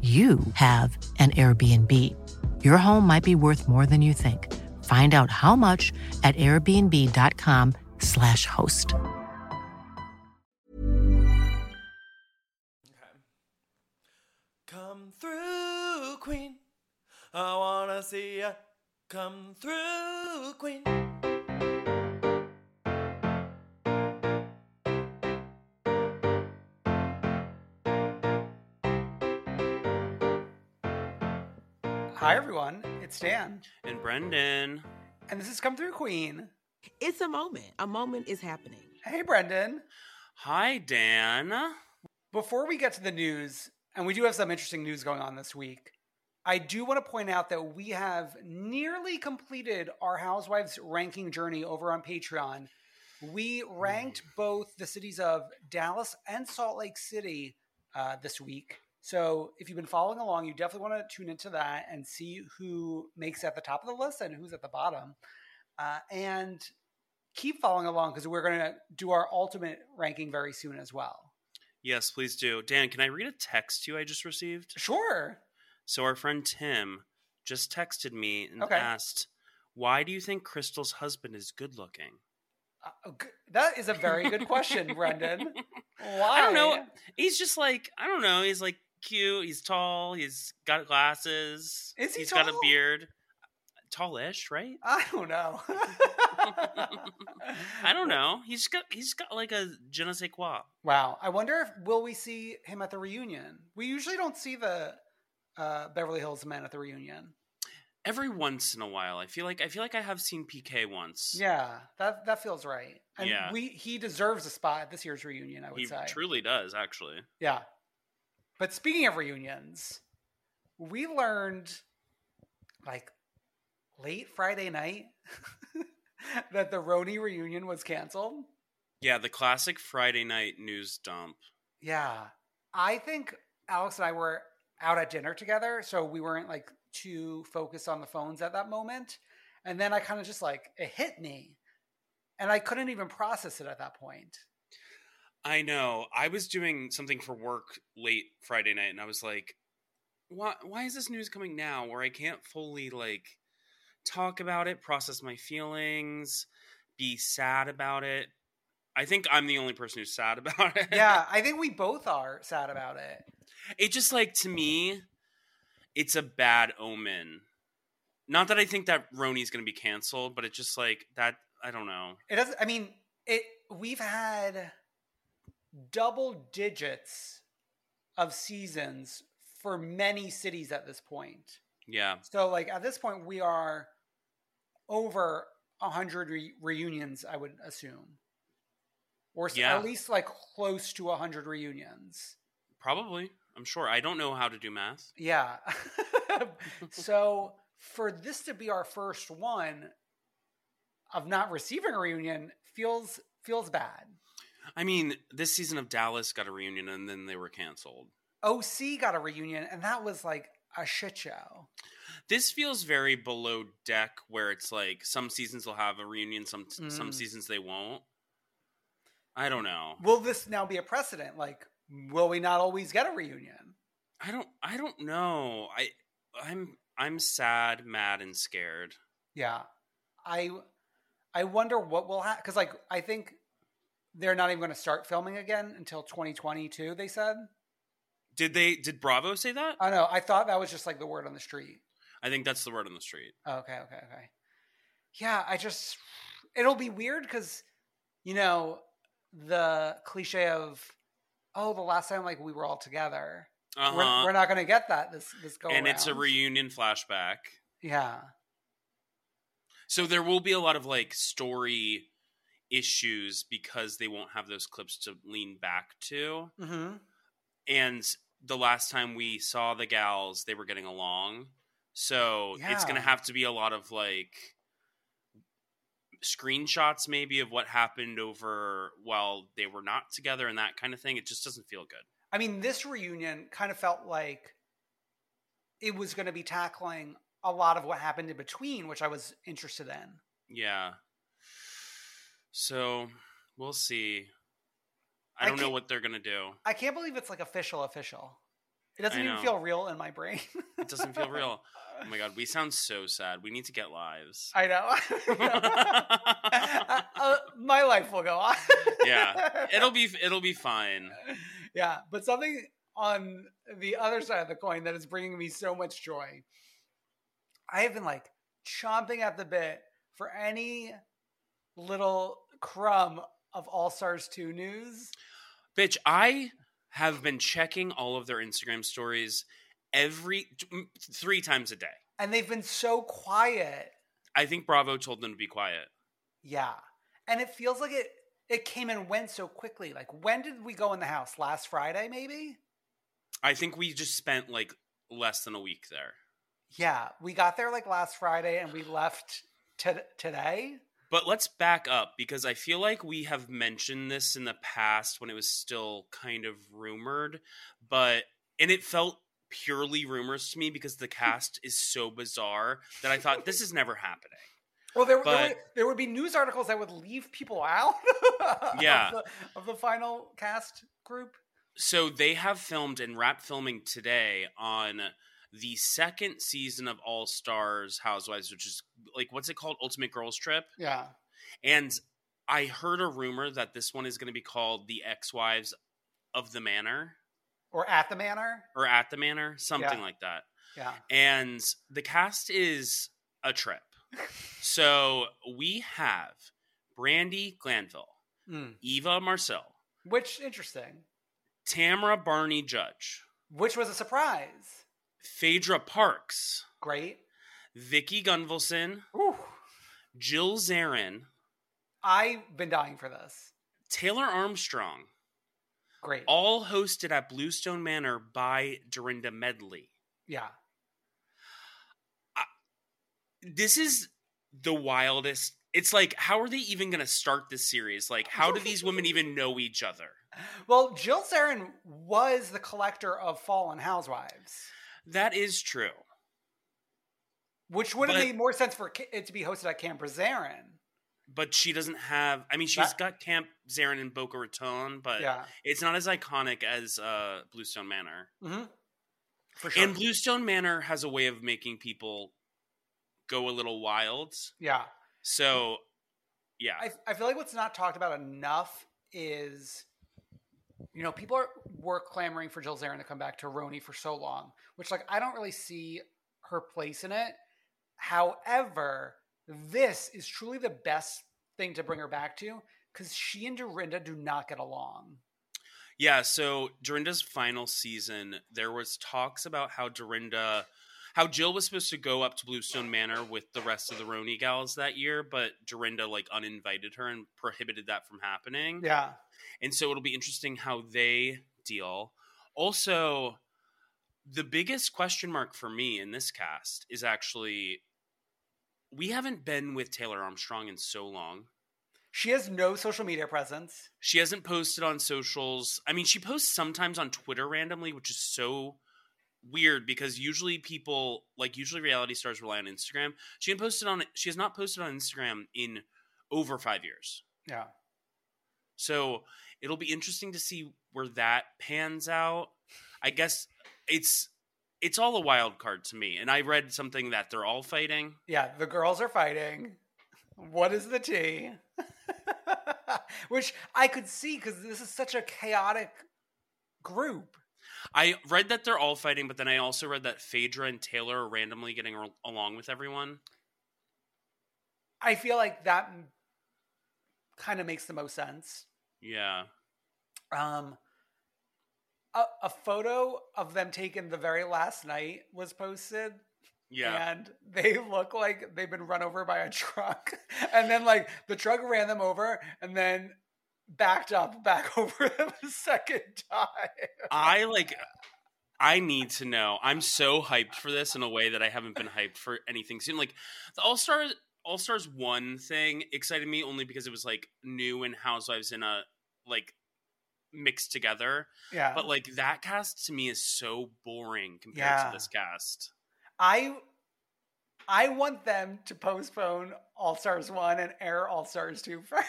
you have an Airbnb. Your home might be worth more than you think. Find out how much at airbnb.com/slash host. Come through, Queen. I wanna see ya. Come through, Queen. Hi, everyone. It's Dan, And Brendan. and this is Come Through Queen. It's a moment. A moment is happening. Hey, Brendan. Hi, Dan. Before we get to the news, and we do have some interesting news going on this week, I do want to point out that we have nearly completed our Housewives ranking journey over on Patreon. We ranked both the cities of Dallas and Salt Lake City uh, this week. So if you've been following along, you definitely want to tune into that and see who makes it at the top of the list and who's at the bottom. Uh, and keep following along because we're going to do our ultimate ranking very soon as well. Yes, please do. Dan, can I read a text to you I just received? Sure. So our friend Tim just texted me and Okay. asked, "Why do you think Crystal's husband is good looking?" Uh, that is a very good question, Brendan. Why? I don't know. He's just like I don't know. He's like cute. He's tall. He's got glasses. Is he He's got a beard. Tallish, right? I don't know. I don't know. He's got he's got like a je ne sais quoi. Wow. I wonder if will we see him at the reunion? We usually don't see the uh, Beverly Hills men at the reunion. Every once in a while, I feel like I feel like I have seen PK once. Yeah, that that feels right. And Yeah. we he deserves a spot at this year's reunion. I would he say. truly does. Actually, Yeah. But speaking of reunions, we learned like late Friday night that the RHONY reunion was canceled. yeah. The classic Friday night news dump. Yeah. I think Alex and I were out at dinner together, so we weren't like too focused on the phones at that moment. And then I kind of just like it hit me. And I couldn't even process it at that point. I know. I was doing something for work late Friday night, and I was like, "Why? Why is this news coming now? Where I can't fully like talk about it, process my feelings, be sad about it." I think I'm the only person who's sad about it. Yeah, I think we both are sad about it. it just like to me, it's a bad omen. Not that I think that RHONY's going to be canceled, but it's just like that. I don't know. It doesn't. I mean, it. We've had double digits of seasons for many cities at this point. Yeah, So, like at this point, we are over a hundred re- reunions. I would assume, or Yeah. at least like close to a hundred reunions. probably. I'm sure. I don't know how to do math. Yeah. so for this to be our first one of not receiving a reunion feels feels bad. I mean, this season of Dallas got a reunion and then they were canceled. OC got a reunion, and that was like a shit show. This feels very below deck, where it's like some seasons will have a reunion, some some Mm. seasons they won't. I don't know. Will this now be a precedent? Like, will we not always get a reunion? I don't. I don't know. I. I'm. I'm sad, mad, and scared. Yeah, I I wonder what will happen because like I think they're not even going to start filming again until 2022. They said. Did they? Did Bravo say that? I don't know. I thought that was just like the word on the street. I think that's the word on the street. Oh, okay, okay, okay. Yeah, I just it'll be weird because you know the cliche of oh the last time like we were all together. Uh We're, we're not going to get that this this go And it's a reunion flashback. Yeah, So there will be a lot of like story issues because they won't have those clips to lean back to. hmm And the last time we saw the gals, they were getting along. So it's going to have to be a lot of like screenshots maybe of what happened over while they were not together and that kind of thing. It just doesn't feel good. I mean this reunion kind of felt like it was going to be tackling a lot of what happened in between, which I was interested in. Yeah. So we'll see. I I don't know what they're going to do. I can't believe it's like official, official. It doesn't I even know. feel real in my brain. It doesn't feel real. Oh my god, we sound so sad. We need to get lives. I know. Uh, my life will go on. yeah, it'll be it'll be fine. yeah, but something on the other side of the coin that is bringing me so much joy. I have been like chomping at the bit for any little crumb of All Stars 2 news. Bitch, I have been checking all of their Instagram stories every three times a day. And they've been so quiet. I think Bravo told them to be quiet. Yeah. And it feels like it it came and went so quickly. Like when did we go in the house? Last Friday maybe? I think we just spent like less than a week there. Yeah, we got there like last Friday and we left to today. But let's back up because I feel like we have mentioned this in the past when it was still kind of rumored, but and it felt purely rumors to me because the hmm. cast is so bizarre that I thought this is never happening. Well, there, there, would, there would be news articles that would leave people out Yeah. of, the, of the final cast group. So they have filmed and wrapped filming today on the second season of All Stars Housewives, which is like what's it called? Ultimate Girls Trip. Yeah. And I heard a rumor that this one is going to be called The Ex Wives of the Manor Or at the manor. or At the Manor, something Yeah. like that. Yeah. And the cast is a trip. so we have Brandi Glanville, Mm. Eva Marcille, Which, interesting. Tamra Barney Judge, Which was a surprise. Phaedra Parks, Great. Vicki Gunvalson, Ooh. Jill Zarin, I've been dying for this. Taylor Armstrong, Great. all hosted at Bluestone Manor by Dorinda Medley. yeah. This is the wildest. It's like, how are they even going to start this series? Like, how do these women even know each other? Well, Jill Zarin was the collector of Fallen Housewives, That is true. which would have made more sense for it to be hosted at Camp Zarin. But she doesn't have. I mean, she's That- got Camp Zarin and Boca Raton, but Yeah. it's not as iconic as uh, Bluestone Manor. Mm-hmm. For sure. And Bluestone Manor has a way of making people go a little wild. yeah. So, yeah. I, I feel like what's not talked about enough is, you know, people are, were clamoring for Jill Zarin to come back to RHONY for so long, which, like, I don't really see her place in it. However, this is truly the best thing to bring her back to because she and Dorinda do not get along. Yeah, so Dorinda's final season, there was talks about how Dorinda, how Jill was supposed to go up to Bluestone Manor with the rest of the RHONY gals that year, but Dorinda like uninvited her and prohibited that from happening. Yeah. And so it'll be interesting how they deal. Also, the biggest question mark for me in this cast is actually we haven't been with Taylor Armstrong in so long. She has no social media presence. She hasn't posted on socials. I mean, she posts sometimes on Twitter randomly, which is so weird because usually people like usually reality stars rely on Instagram. She hasn't posted on she has not posted on Instagram in over five years. Yeah. So it'll be interesting to see where that pans out. I guess it's it's all a wild card to me. And I read something that they're all fighting. Yeah, the girls are fighting. What is the tea? Which I could see because this is such a chaotic group. I read that they're all fighting, but then I also read that Phaedra and Taylor are randomly getting al- along with everyone. I feel like that kind of makes the most sense. Yeah. Um, a, a photo of them taken the very last night was posted. Yeah. And they look like they've been run over by a truck. And then, like, the truck ran them over and then backed up back over them a second time. I like I need to know. I'm so hyped for this in a way that I haven't been hyped for anything soon. Like the All Star All Stars one thing excited me only because it was like new and Housewives in a like mixed together. Yeah. But like that cast to me is so boring compared Yeah. to this cast. I I want them to postpone All Stars 1 and air All Stars 2 first.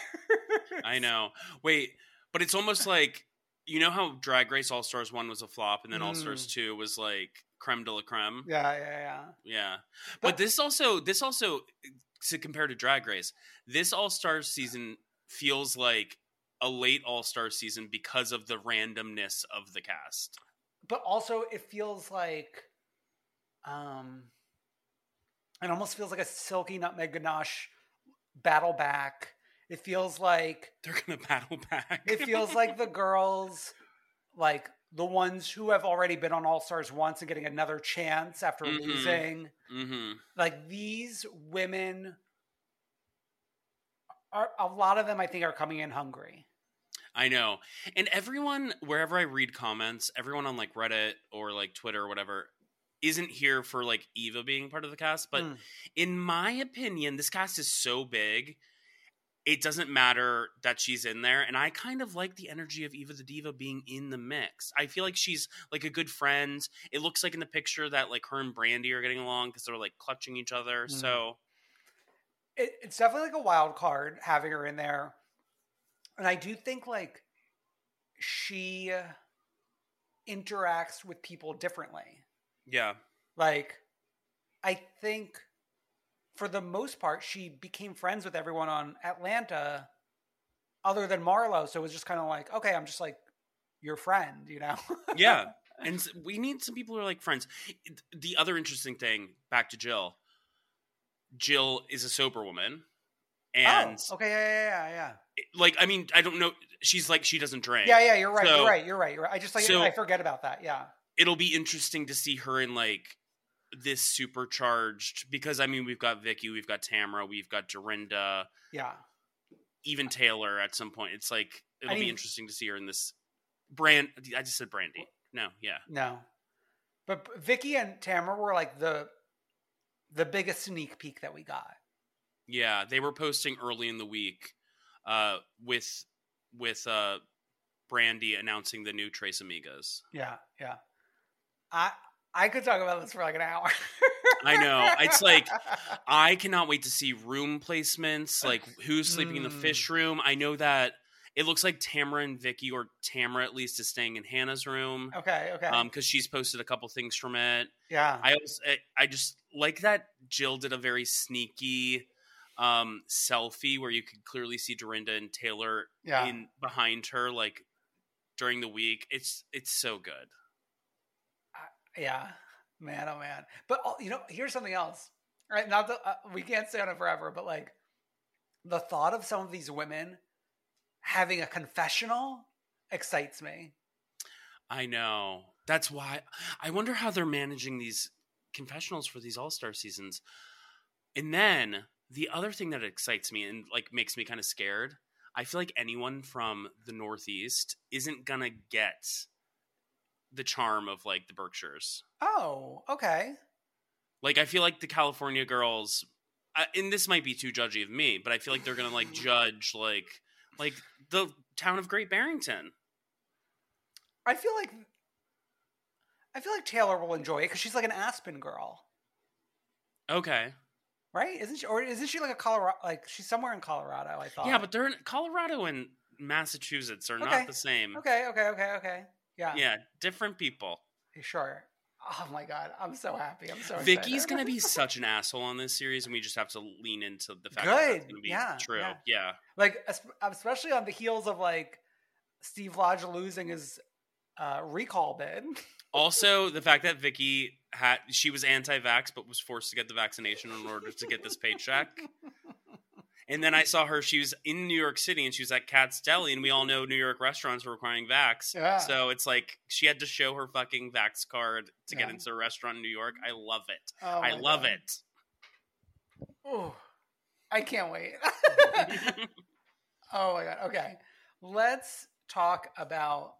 I know. Wait, but it's almost like you know how Drag Race All Stars one was a flop, and then All Stars Mm. two was like creme de la creme. Yeah, yeah, yeah. Yeah, But- but this also this also to compare to Drag Race, this All Star season feels like a late All Star season because of the randomness of the cast. But also it feels like um it almost feels like a silky nutmeg ganache battle back. It feels like They're gonna battle back. it feels like the girls like the ones who have already been on All Stars once and getting another chance after Mhm. losing. hmm like these women are a lot of them i think are coming in hungry I know. And everyone, wherever I read comments, everyone on like Reddit or like Twitter or whatever, isn't here for like Eva being part of the cast. But Mm. in my opinion, this cast is so big, it doesn't matter that she's in there. And I kind of like the energy of Eva the Diva being in the mix. I feel like she's like a good friend. It looks like in the picture that like her and Brandi are getting along because they're like clutching each other. Mm. So it, it's definitely like a wild card having her in there and i do think like she interacts with people differently yeah. like i think for the most part she became friends with everyone on atlanta other than marlo so it was just kind of like okay i'm just like your friend you know yeah and we need some people who are like friends the other interesting thing back to jill jill is a sober woman and oh, okay yeah yeah yeah yeah like i mean i don't know she's like she doesn't drink Yeah, yeah, you're right. So- you're right. You're right. You're right. I just like so- I forget about that. Yeah. it'll be interesting to see her in like this supercharged because i mean we've got vicki we've got tamra we've got dorinda Yeah. even taylor at some point it's like it'll I be interesting to see her in this brand i just said brandi no yeah No. But Vicki and Tamra were like the the biggest sneak peek that we got. Yeah, they were posting early in the week uh, with with uh, Brandi announcing the new Tres Amigas. Yeah, yeah. I I could talk about this for like an hour. I know. It's like I cannot wait to see room placements, like who's sleeping in the Mm. fish room. I know that it looks like Tamra and Vicki, or Tamra at least, is staying in Hannah's room. okay, okay. Um, because she's posted a couple things from it. yeah. I also, I, I just like that Jill did a very sneaky um selfie where you could clearly see Dorinda and Taylor Yeah. in behind her like during the week. It's it's so good. Yeah. Man, oh man. But oh, you know, here's something else. Right? Not that uh, we can't stay on it forever, but like the thought of some of these women having a confessional excites me. I know. That's why I wonder how they're managing these confessionals for these All-Star seasons. And then the other thing that excites me and like makes me kind of scared, I feel like anyone from the Northeast isn't gonna get the charm of like the Berkshires. Oh, okay. Like I feel like the California girls, uh, and this might be too judgy of me, but I feel like they're gonna like judge like like the town of Great Barrington. I feel like I feel like Taylor will enjoy it because she's like an Aspen girl, Okay, right? Isn't she? Or isn't she like a Colorado? Like she's somewhere in Colorado. I thought. yeah, but they're in Colorado and Massachusetts are Okay. not the same. okay, okay, okay, okay. Yeah, Yeah, different people. sure. Oh my god, I'm so happy. I'm so. Vicki's excited. gonna be such an asshole on this series, and we just have to lean into the fact that Good, that's gonna be yeah, true. yeah. yeah. like especially on the heels of like Steve Lodge losing his uh, recall bid. Also, the fact that Vicki had she was anti-vax but was forced to get the vaccination in order to get this paycheck. And then I saw her; she was in New York City, and she was at Katz's Deli, and we all know New York restaurants are requiring vax. Yeah. So it's like she had to show her fucking vax card to get into a restaurant in New York. I love it. Oh I love God. it. Ooh, I can't wait. oh my god. Okay, let's talk about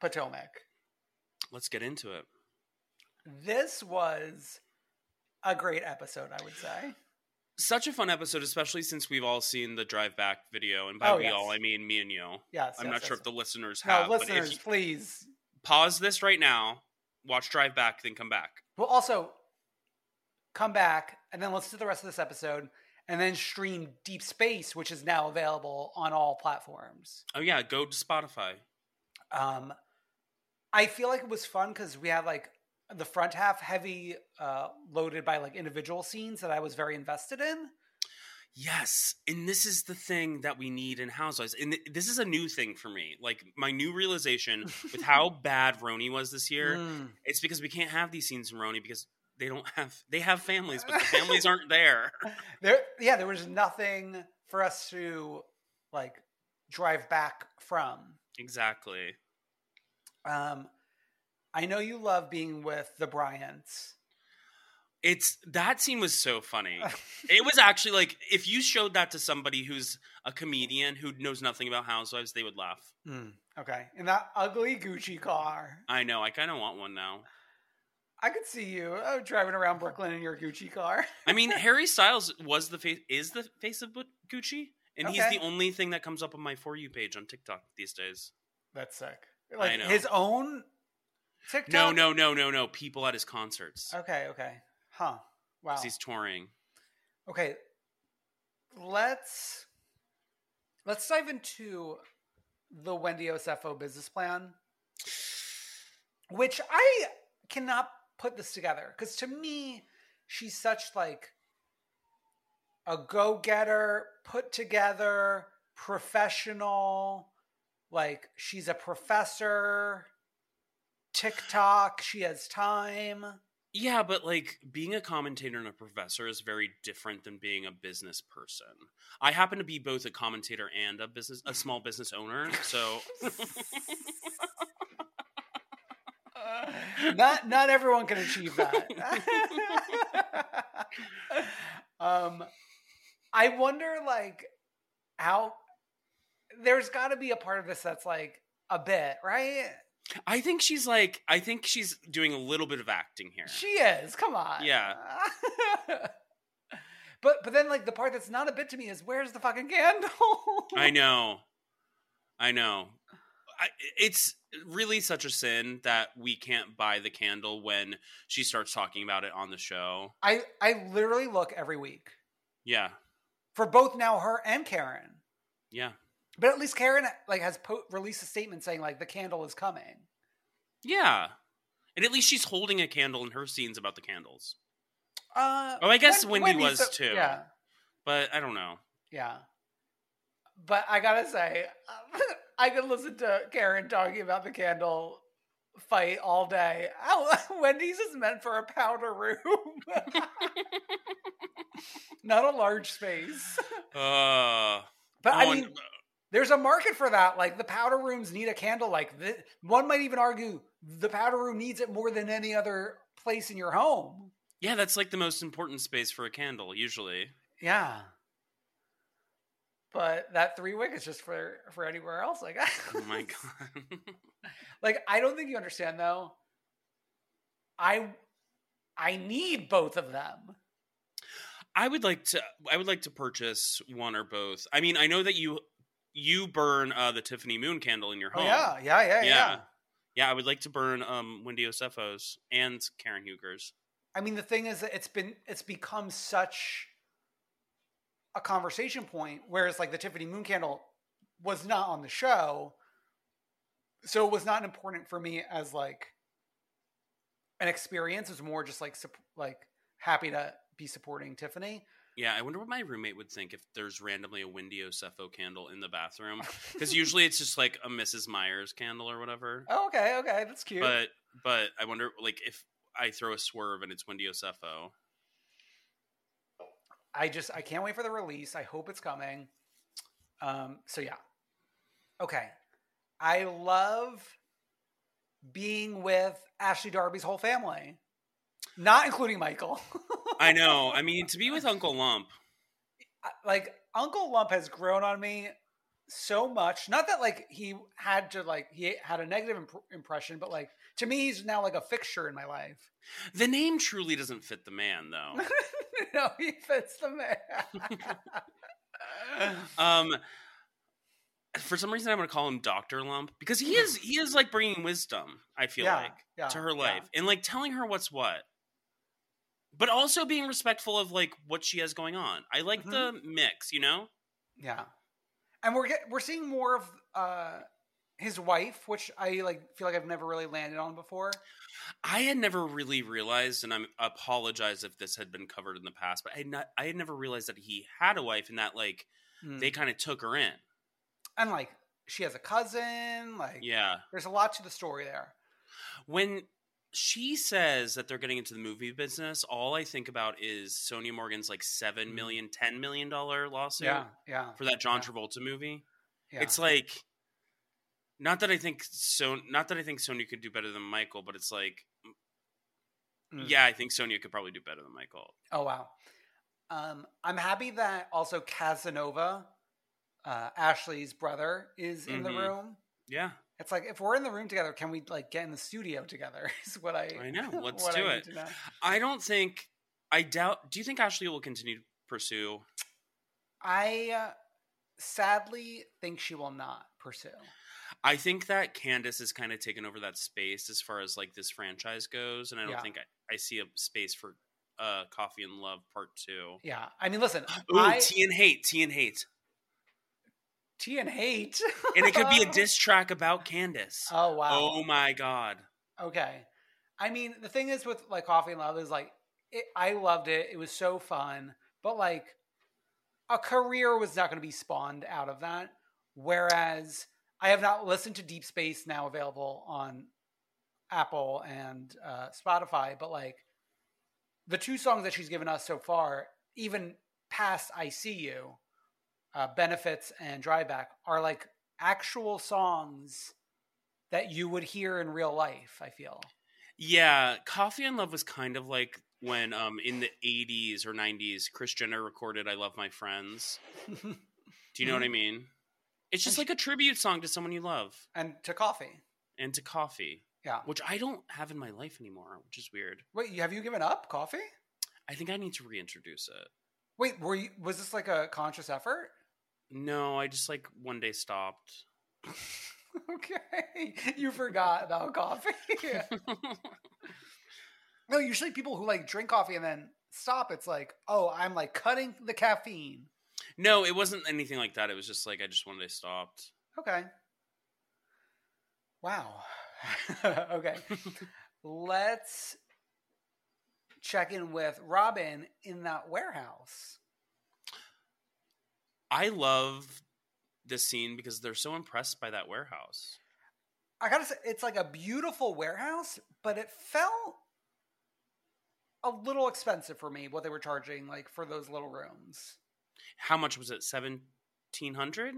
Potomac. Let's get into it. This was a great episode, I would say. Such a fun episode, especially since we've all seen the drive back video, and by Oh, we yes. all, I mean me and you. Yes, I'm yes, not yes, sure if the listeners No, have, but listeners, if you please. pause this right now, watch Drive Back, then come back. Well, also come back and then listen to the rest of this episode, and then stream Deep Space, which is now available on all platforms. Oh yeah, go to Spotify. Um, I feel like it was fun because we had like the front half heavy uh, loaded by like individual scenes that I was very invested in. Yes, and this is the thing that we need in Housewives, and th- this is a new thing for me. Like my new realization with how bad RHONY was this year, Mm. it's because we can't have these scenes in RHONY because they don't have they have families, but the families aren't there. There, yeah, there was nothing for us to like drive back from. Exactly. Um, I know you love being with the Bryants. It's that scene was so funny. It was actually like if you showed that to somebody who's a comedian who knows nothing about Housewives, they would laugh. Mm, okay, in that ugly Gucci car, I know. I kind of want one now. I could see you uh, driving around Brooklyn in your Gucci car. I mean, Harry Styles was the face is the face of Gucci, and he's the only thing that comes up on my for you page on TikTok these days. That's sick. Like know. his own TikTok. No, no, no, no, no. People at his concerts Okay, okay, huh? Wow. he's touring. Okay, let's let's dive into the Wendy Osefo business plan, which I cannot put this together because to me, she's such like a go-getter, put together, professional. Like she's a professor. TikTok, she has time. Yeah, but like being a commentator and a professor is very different than being a business person. I happen to be both a commentator and a business a small business owner, so not not everyone can achieve that. um, I wonder, like, how there's got to be a part of this that's like a bit, right? I think she's like I think she's doing a little bit of acting here. She is. Come on. Yeah. but but then like the part that's not a bit to me is where's the fucking candle? I know. I know. I, it's really such a sin that we can't buy the candle when she starts talking about it on the show. I I literally look every week Yeah. for both now her and Karen. Yeah. But at least Karen like has po- released a statement saying like the candle is coming. Yeah. And at least she's holding a candle in her scenes about the candles. Uh, Oh, I guess Wen- Wendy was so- too. Yeah, But I don't know. yeah. But I gotta say, I could listen to Karen talking about the candle fight all day. Oh, Wendy's is meant for a powder room, not a large space. Uh, But I mean, there's a market for that. Like the powder rooms need a candle like. One might even argue the powder room needs it more than any other place in your home. yeah, that's like the most important space for a candle, usually. Yeah. But that three wick is just for for anywhere else. Like, Oh my god. like I don't think you understand though. I I need both of them. I would like to. I would like to purchase one or both. I mean, I know that you you burn uh, the Tiffany Moon candle in your Oh home. yeah, yeah, yeah, yeah, Yeah. Yeah, I would like to burn um, Wendy Osefos and Karen Hugers. I mean, the thing is that it's been it's become such a conversation point, whereas like the Tiffany Moon candle was not on the show, so it was not important for me as like an experience. It was more just like like happy to be supporting Tiffany. Yeah, I wonder what my roommate would think if there's randomly a Wendy Osefo candle in the bathroom. Because usually it's just like a Mrs. Meyer's candle or whatever. Oh, okay, okay, that's cute. But but I wonder like if I throw a swerve and it's Wendy Osefo. I just I can't wait for the release. I hope it's coming. Um, so yeah. Okay. I love being with Ashley Darby's whole family. Not including Michael. I know. I mean, to be with Uncle Lump. like Uncle Lump has grown on me so much. Not that like he had to like he had a negative imp- impression, but like to me he's now like a fixture in my life. The name truly doesn't fit the man, though. no, he fits the man. um, for some reason, I'm going to call him Doctor Lump because he is he is like bringing wisdom. I feel Yeah, like yeah, to her yeah. life and like telling her what's what, but also being respectful of like what she has going on. I like the Mm-hmm. mix, you know. Yeah, and we're get, we're seeing more of uh, his wife, which I like feel like I've never really landed on before. I had never really realized, and I apologize if this had been covered in the past, but I had not I had never realized that he had a wife and that like Hmm. they kind of took her in. and like she has a cousin. Like Yeah. there's a lot to the story there. When she says that they're getting into the movie business, all I think about is Sonja Morgan's like seven million, ten million dollar lawsuit. Yeah, yeah, for that John yeah. Travolta movie. yeah. It's like not that I think so not that I think Sonja could do better than Michael, but it's like Mm. yeah, I think Sonja could probably do better than Michael. Oh wow. Um, I'm happy that also Casanova, uh, Ashley's brother, is in the Mhm. room. Yeah. It's like if we're in the room together, can we like get in the studio together? Is what I I know. Let's do I it. need to know. I don't think I doubt do you think Ashley will continue to pursue I uh, sadly think she will not pursue. I think that Candace has kind of taken over that space as far as like this franchise goes, and I don't Yeah. think I, I see a space for uh Coffee and Love Part Two. Yeah, I mean, listen, Ooh, I, Tea and Hate, Tea and Hate, Tea and hate, and it could be a diss track about Candace. Oh wow. Oh my god! Okay. I mean, the thing is with like Coffee and Love is like it, I loved it. It was so fun, but like a career was not going to be spawned out of that. Whereas I have not listened to Deep Space now available on Apple and uh, Spotify, but like the two songs that she's given us so far, even past I See You, uh, Benefits and Drive Back, are like actual songs that you would hear in real life, I feel. Yeah, Coffee and Love was kind of like when um in the '80s or '90s, Kris Jenner recorded "I Love My Friends." Do you know what I mean? It's just like a tribute song to someone you love and to coffee. and to coffee, Yeah. which I don't have in my life anymore, which is weird. Wait, have you given up coffee? I think I need to reintroduce it. Wait, were you, was this like a conscious effort? No, I just like one day stopped. okay. You forgot about coffee. no, usually people who like drink coffee and then stop, it's like, oh, I'm like cutting the caffeine. no, it wasn't anything like that. It was just like I just one day stopped. Okay. Wow. okay. Let's check in with Robyn in that warehouse. I love this scene because they're so impressed by that warehouse. I gotta say, it's like a beautiful warehouse, but it felt a little expensive for me what they were charging, like for those little rooms. How much was it? Seventeen hundred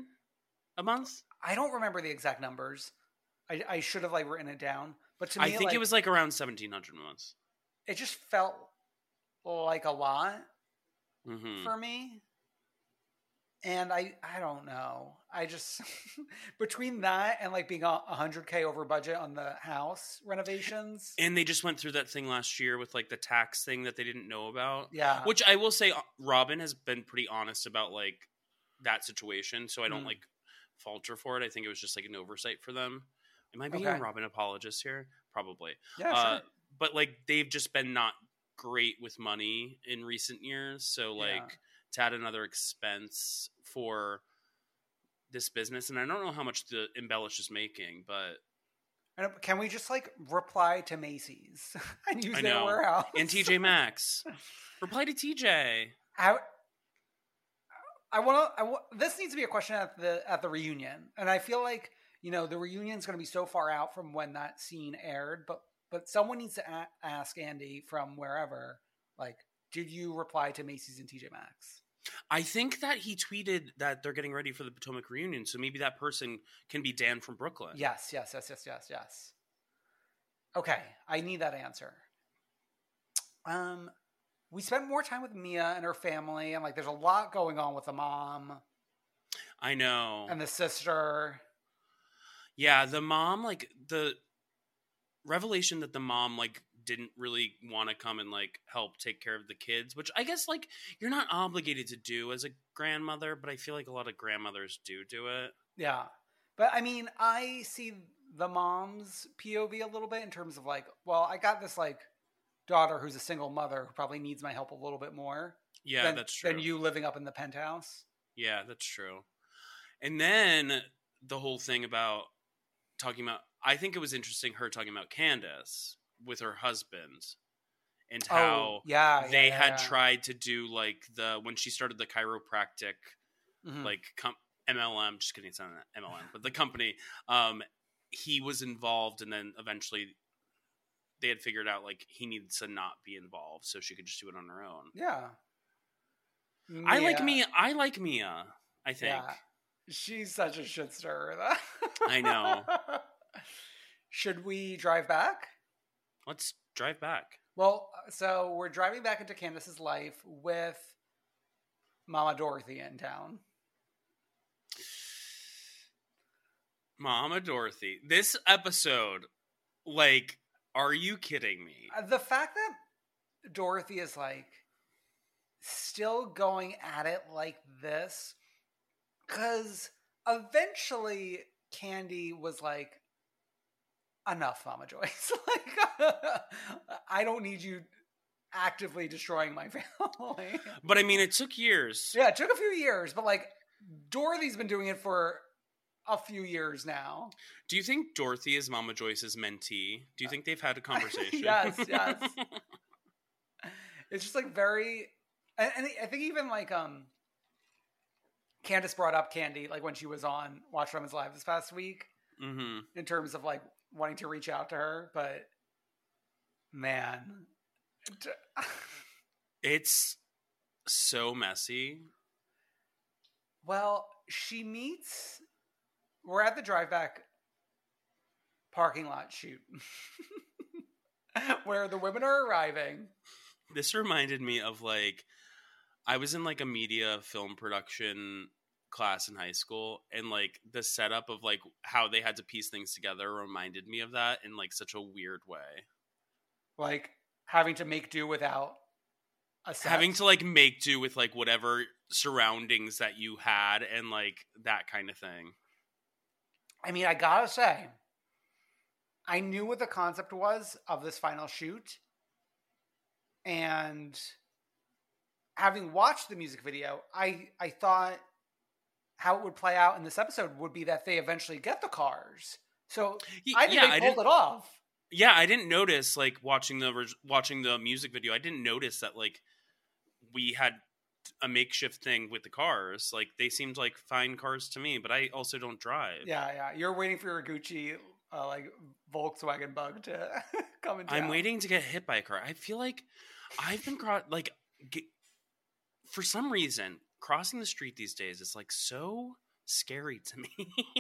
a month? I don't remember the exact numbers. I, I should have like written it down, but to me, I think like, it was like around seventeen hundred a month. It just felt like a lot hmm for me. And I, I don't know. I just between that and like being a hundred k over budget on the house renovations. And they just went through that thing last year with like the tax thing that they didn't know about. Yeah, Which I will say, uh, Robyn has been pretty honest about like that situation, so I don't Mm. like falter for it. I think it was just like an oversight for them. Am I being Okay. a Robyn apologist here? Probably. yeah, Uh, sure. but like they've just been not great with money in recent years. So like Yeah. To add another expense for this business, and I don't know how much the embellish is making, but can we just like reply to Macy's and use their warehouse and TJ Maxx reply to TJ. I, I want to. I this needs to be a question at the at the reunion, and I feel like you know the reunion is going to be so far out from when that scene aired, but but someone needs to a- ask Andy from wherever, like, did you reply to Macy's and TJ Maxx? I think that he tweeted that they're getting ready for the Potomac reunion, so maybe that person can be Dan from Brooklyn. Yes, yes, yes, yes, yes, yes. Okay, I need that answer. Um, we spent more time with Mia and her family, and like, there's a lot going on with the mom I know. and the sister. Yeah, the mom, like the revelation that the mom like didn't really want to come and like help take care of the kids, which I guess like you're not obligated to do as a grandmother, but I feel like a lot of grandmothers do do it. Yeah. But I mean, I see the mom's POV a little bit in terms of like, well, I got this like daughter who's a single mother who probably needs my help a little bit more Yeah, than, that's true. than you living up in the penthouse. Yeah, that's true. And then the whole thing about talking about I think it was interesting her talking about Candace with her husband and how oh, yeah, they yeah, had yeah. tried to do like the when she started the chiropractic Mhm. like com- MLM. Just kidding, it's not MLM, but the company. Um, he was involved, and then eventually they had figured out like he needs to not be involved, so she could just do it on her own. yeah. I like Mia. Mia. I like Mia. I think. She's such a shit stirrer. I know. Should we drive back? Let's drive back. Well, so we're driving back into Candace's life with Mama Dorothy in town. Mama Dorothy. This episode, like, are you kidding me? Uh, The fact that Dorothy is like still going at it like this, because eventually Kandi was like, enough, Mama Joyce. like, I don't need you actively destroying my family. But I mean, it took years. yeah, it took a few years, but like, Dorothy's been doing it for a few years now. Do you think Dorothy is Mama Joyce's mentee? Do you think they've had a conversation? Yes, yes. it's just like very and, and i think even like um candace brought up kandi like when she was on watch Women's live this past week hmm in terms of like wanting to reach out to her but man It's so messy. well she meets we're at the drive back parking lot shoot where the women are arriving This reminded me of like I was in like a media film production class in high school and like the setup of like how they had to piece things together reminded me of that in like such a weird way. like having to make do without. Having to like make do with like whatever surroundings that you had and like that kind of thing. I mean, I gotta say, I knew what the concept was of this final shoot, and having watched the music video, I I thought how it would play out in this episode would be that they eventually get the cars. So I think yeah, they pulled it off. Yeah, I didn't notice like watching the watching the music video. I didn't notice that like we had a makeshift thing with the cars. Like they seemed like fine cars to me, but I also don't drive. Yeah, yeah. You're waiting for your Gucci uh, like Volkswagen Bug to come in. I'm waiting to get hit by a car. I feel like I've been caught like get, for some reason crossing the street these days is like so scary to me.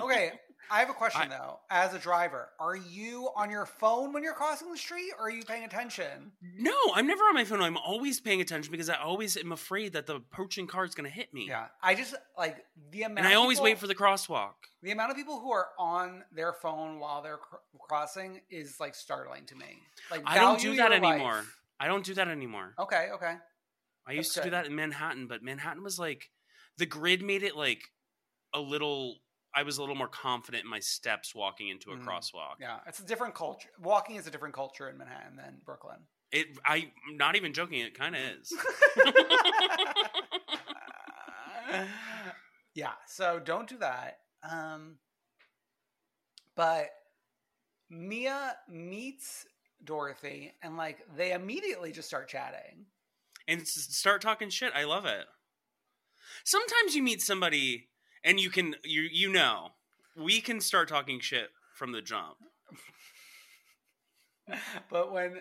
Okay, I have a question I- though. As a driver, are you on your phone when you're crossing the street, or are you paying attention? no, I'm never on my phone. I'm always paying attention because I always am afraid that the approaching car is going to hit me. Yeah, I just like the amount. And I of always people- wait for the crosswalk. the amount of people who are on their phone while they're cr- crossing is like startling to me. Like I don't do that your life. anymore. I don't do that anymore. Okay, okay. I used That's to do that in Manhattan, but Manhattan was like the grid made it like a little I was a little more confident in my steps walking into a Mm, crosswalk. Yeah, it's a different culture. Walking is a different culture in Manhattan than Brooklyn. It I'm not even joking, it kind of is. yeah, so don't do that. Um, but Mia meets Dorothy, and like they immediately just start chatting. And start talking shit. I love it. Sometimes you meet somebody and you can you you know, we can start talking shit from the jump. But when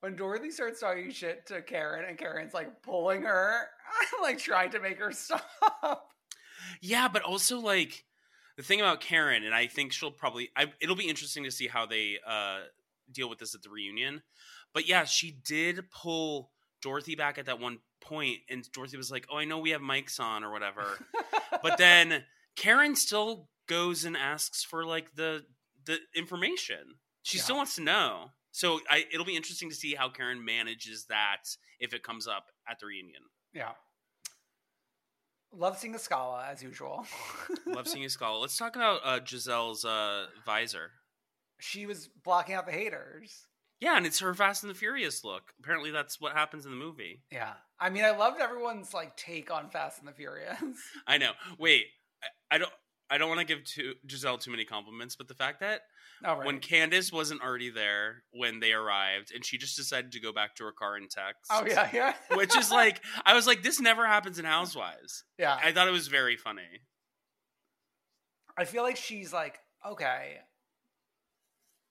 when Dorothy starts talking shit to Karen, and Karen's like pulling her, like trying to make her stop. Yeah, but also like the thing about Karen, and I think she'll probably. I, it'll be interesting to see how they uh, deal with this at the reunion. But yeah, she did pull Dorothy back at that one point, and Dorothy was like, "Oh, I know we have mics on or whatever," but then Karen still goes and asks for like the the information. She Yeah. still wants to know. So I, it'll be interesting to see how Karen manages that if it comes up at the reunion. yeah. Love seeing the Scala as usual. Love seeing you, Skull. Let's talk about uh, Gizelle's uh, visor. she was blocking out the haters. Yeah, and it's her Fast and the Furious look. Apparently, that's what happens in the movie. Yeah. I mean, I loved everyone's like take on Fast and the Furious. I know. Wait, I, I don't. I don't want to give to Gizelle too many compliments, but the fact that All right. when Candace wasn't already there when they arrived, and she just decided to go back to her car and text. oh yeah, yeah. Which is like, I was like, this never happens in Housewives. yeah. I thought it was very funny. I feel like she's like, okay,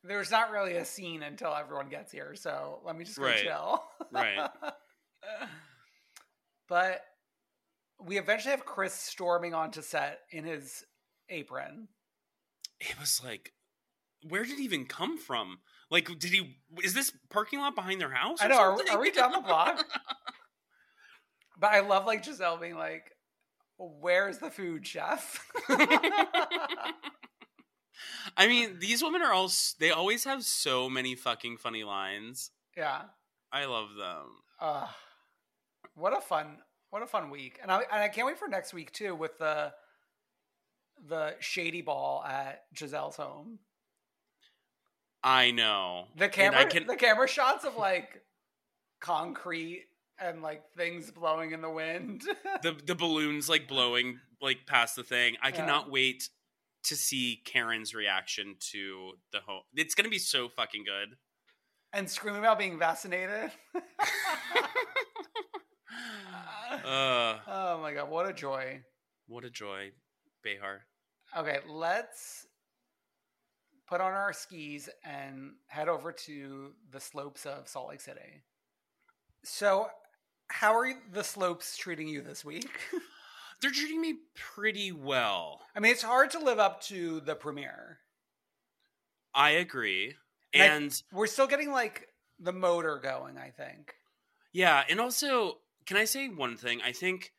there's not really a scene until everyone gets here, so let me just go Right. chill. Right. but we eventually have Chris storming onto set in his apron. It was like, where did he even come from? Like, did he? Is this parking lot behind their house? I know. Are, are we down the block? but I love like Gizelle being like, "Where's the food, chef?" I mean, these women are all. They always have so many fucking funny lines. yeah. I love them. Uh, what a fun, what a fun week, and I and I can't wait for next week too with the the shady ball at Gizelle's home. I know. The camera, can. the camera shots of like concrete and like things blowing in the wind. the the balloons like blowing like past the thing. I Yeah. cannot wait to see Karen's reaction to the home. It's gonna be so fucking good. and screaming about being vaccinated. uh, oh my god, what a joy! what a joy, Behar. Okay, let's put on our skis and head over to the slopes of Salt Lake City. So, how are the slopes treating you this week? They're treating me pretty well. I mean, it's hard to live up to the premiere. I agree. And I- We're still getting like the motor going, I think. Yeah, and also, can I say one thing? I think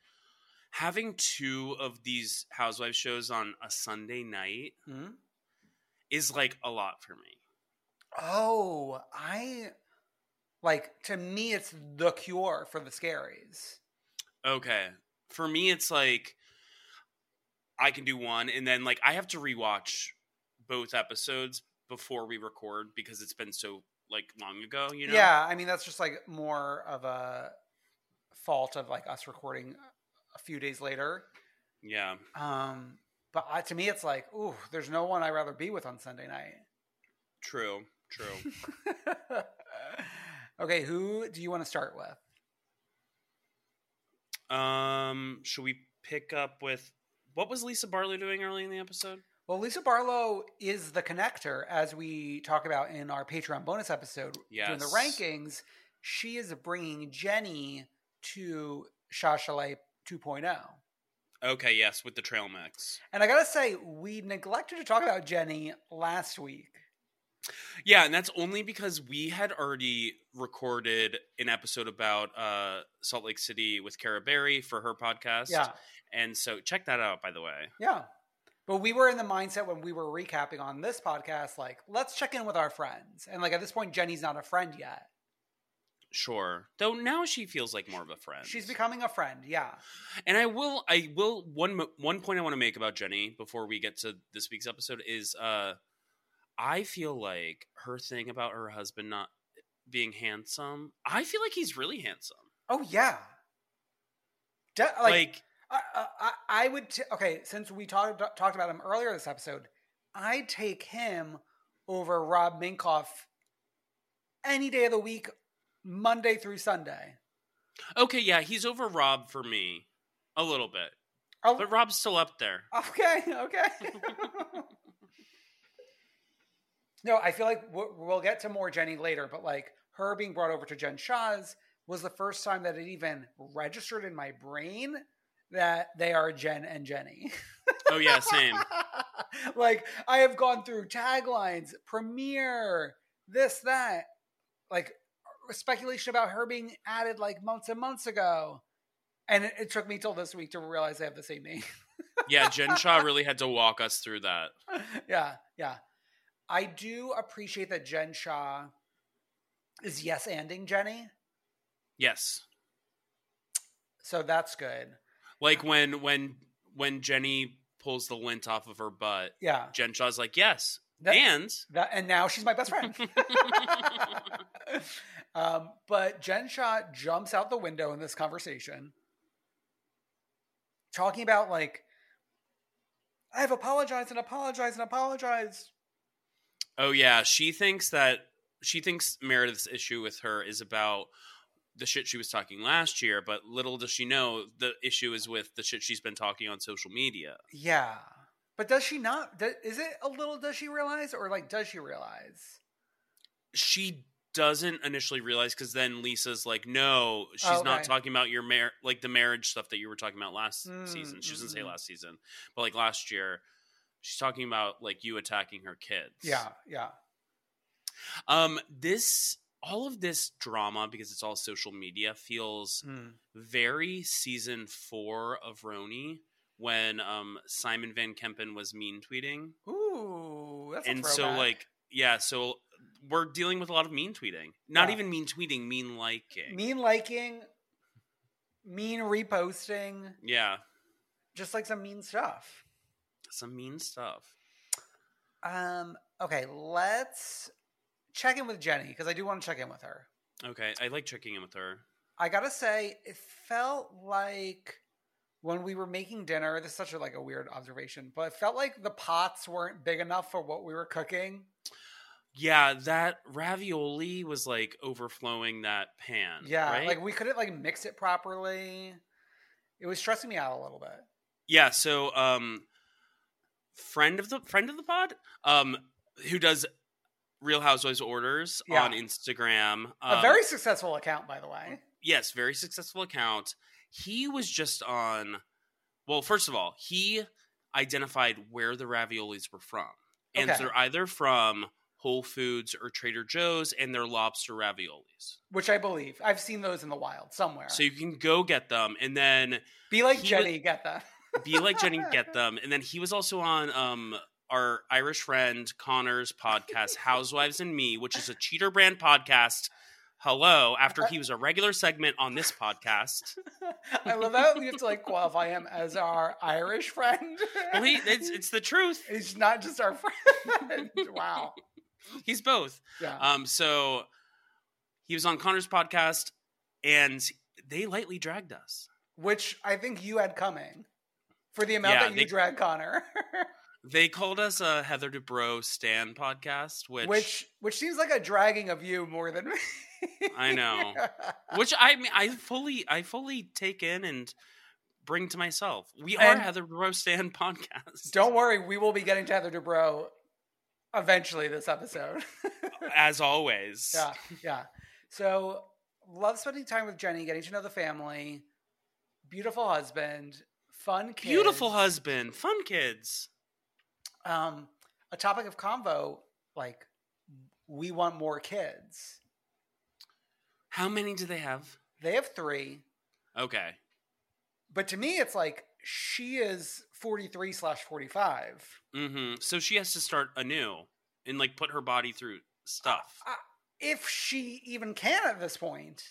having two of these housewives shows on a Sunday night Hmm? is like a lot for me. Oh, I like to me it's the cure for the scaries. Okay. For me it's like I can do one and then like I have to rewatch both episodes before we record because it's been so like long ago, you know? Yeah, I mean that's just like more of a fault of like us recording a few days later. Yeah. Um, but I, to me, it's like, ooh, there's no one I'd rather be with on Sunday night. True. True. okay, who do you want to start with? Um should we pick up with what was Lisa Barlow doing early in the episode? Well, Lisa Barlow is the connector, as we talk about in our Patreon bonus episode during the rankings. She is bringing Jenny to Shashalay 2.0. Okay, yes, with the trail mix. And I gotta say, we neglected to talk about Jenny last week. Yeah, and that's only because we had already recorded an episode about uh, Salt Lake City with Cara Berry for her podcast. Yeah. And so check that out, by the way. Yeah. But we were in the mindset when we were recapping on this podcast, like, let's check in with our friends. And like at this point, Jenny's not a friend yet. Sure. Though now she feels like more of a friend. She's becoming a friend, yeah. And I will I will one one point I want to make about Jenny before we get to this week's episode is uh I feel like her thing about her husband not being handsome, I feel like he's really handsome. Oh yeah. De- like, Like, I, I, I would t- okay. Since we talked talked about him earlier this episode, I'd take him over Rob Minkoff any day of the week, Monday through Sunday. okay, yeah, he's over Rob for me a little bit. Oh, But Rob's still up there. okay, okay. no, I feel like we'll, we'll get to more Jenny later, but like her being brought over to Jen Shah's was the first time that it even registered in my brain that they are Jen and Jenny. Oh yeah, same. like I have gone through taglines, premiere, this, that, like speculation about her being added like months and months ago. And it, it took me till this week to realize they have the same name. Yeah, Jen Shah really had to walk us through that. yeah, yeah. I do appreciate that Jen Shah is yes anding Jenny. Yes. So that's good. Like when when when Jenny pulls the lint off of her butt, Yeah. Jen Shah's like, "Yes." That- and That and now she's my best friend. um, but Jen Shah jumps out the window in this conversation, talking about like, I've apologized and apologized and apologized. Oh yeah, she thinks that she thinks Meredith's issue with her is about the shit she was talking last year, but little does she know the issue is with the shit she's been talking on social media. Yeah, but does she not? do- Is it a little? Does she realize, or like, does she realize? She doesn't initially realize because then Lisa's like, "No, she's Oh, not talking about your mar- like the marriage stuff that you were talking about last Mm, season." She doesn't mm, say mm. last season, but like last year, she's talking about like you attacking her kids. Yeah, yeah, Um, this all of this drama because it's all social media feels Mm. very season four of RHONY when um Simon Van Kempen was mean tweeting. Ooh, that's a and so like yeah, so we're dealing with a lot of mean tweeting. Not Yeah. even mean tweeting, mean liking. mean liking, mean reposting, yeah. just like some mean stuff. Some mean stuff. Um. Okay, let's check in with Jenny because I do want to check in with her. Okay. I like checking in with her. I gotta say, it felt like when we were making dinner. This is such a like a weird observation, but it felt like the pots weren't big enough for what we were cooking. Yeah, that ravioli was like overflowing that pan. Yeah, right? like we couldn't like mix it properly. It was stressing me out a little bit. Yeah, so um friend of the friend of the pod um who does Real Housewives orders Yeah. on Instagram. a Um, very successful account, by the way. yes, very successful account. He was just on well, first of all, he identified where the raviolis were from. And Okay. they're either from Whole Foods or Trader Joe's and they're lobster raviolis. Which I believe I've seen those in the wild somewhere. So you can go get them and then Be like Jenny, get that. Be like Jenny, get them. And then he was also on um our Irish friend Connor's podcast, Housewives and Me, which is a cheater brand podcast. Hello, after he was a regular segment on this podcast. I love how we have to like qualify him as our Irish friend. Well, he, it's, it's the truth. He's not just our friend. wow. He's both. Yeah. Um, so he was on Connor's podcast, and they lightly dragged us. Which I think you had coming for the amount Yeah, that you they- drag Connor. They called us a Heather Dubrow Stan podcast, which, which which seems like a dragging of you more than me. I know. which I mean, I fully, I fully take in and bring to myself. We are And- Heather Dubrow Stan podcast. Don't worry, we will be getting to Heather Dubrow eventually this episode. as always. yeah, yeah. So love spending time with Jenny, getting to know the family. Beautiful husband, fun kids. Beautiful husband, fun kids. Um, a topic of convo, like we want more kids. How many do they have? They have three, Okay. but to me, it's like she is forty three slash forty five. Mm-hmm. So she has to start anew and like put her body through stuff. Uh, if she even can at this point,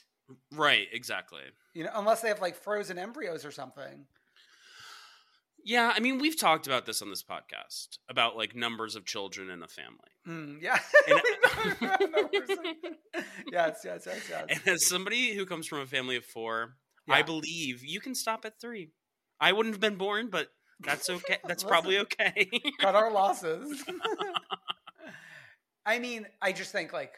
right, exactly. you know, unless they have like frozen embryos or something. Yeah, I mean, we've talked about this on this podcast about like numbers of children in a family. Mm, yeah. And- yes, yes, yes, yes. And as somebody who comes from a family of four, I believe you can stop at three. I wouldn't have been born, but that's okay. That's Listen. probably okay. Cut our losses. I mean, I just think like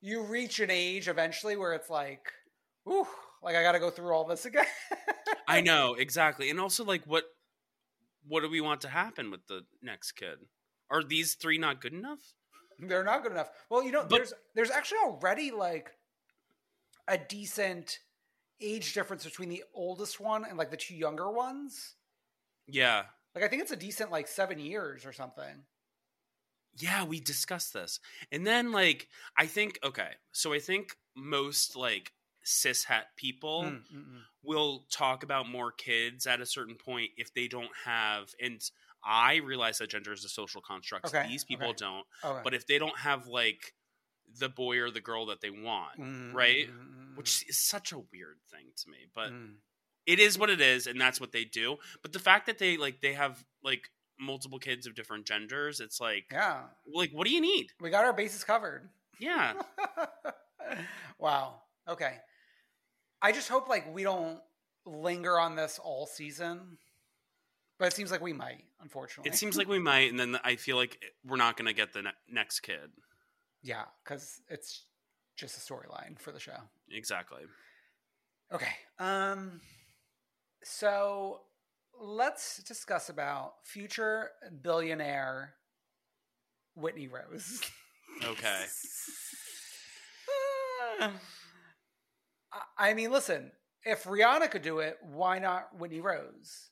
you reach an age eventually where it's like, ooh, like I got to go through all this again. I know exactly, and also like what what do we want to happen with the next kid? Are these three not good enough? They're not good enough. Well, you know, But- there's there's actually already like a decent age difference between the oldest one and like the two younger ones. Yeah, Like I think it's a decent like seven years or something. yeah, we discussed this, and then like I think okay, so I think most like cis het people Mm, mm, mm. will talk about more kids at a certain point if they don't have and I realize that gender is a social construct. Okay, These people okay. don't. Okay. But if they don't have like the boy or the girl that they want, Mm, right? mm, mm, which is such a weird thing to me, but it is what it is and that's what they do. But the fact that they like they have like multiple kids of different genders, it's like yeah, like what do you need? we got our bases covered. Yeah. wow. Okay. I just hope like we don't linger on this all season. But it seems like we might, unfortunately. It seems like we might and then I feel like we're not going to get the ne- next kid. yeah, because it's just a storyline for the show. Exactly. Okay. Um so let's discuss about future billionaire Whitney Rose. Okay. I- I mean, listen, if Rihanna could do it, why not Whitney Rose?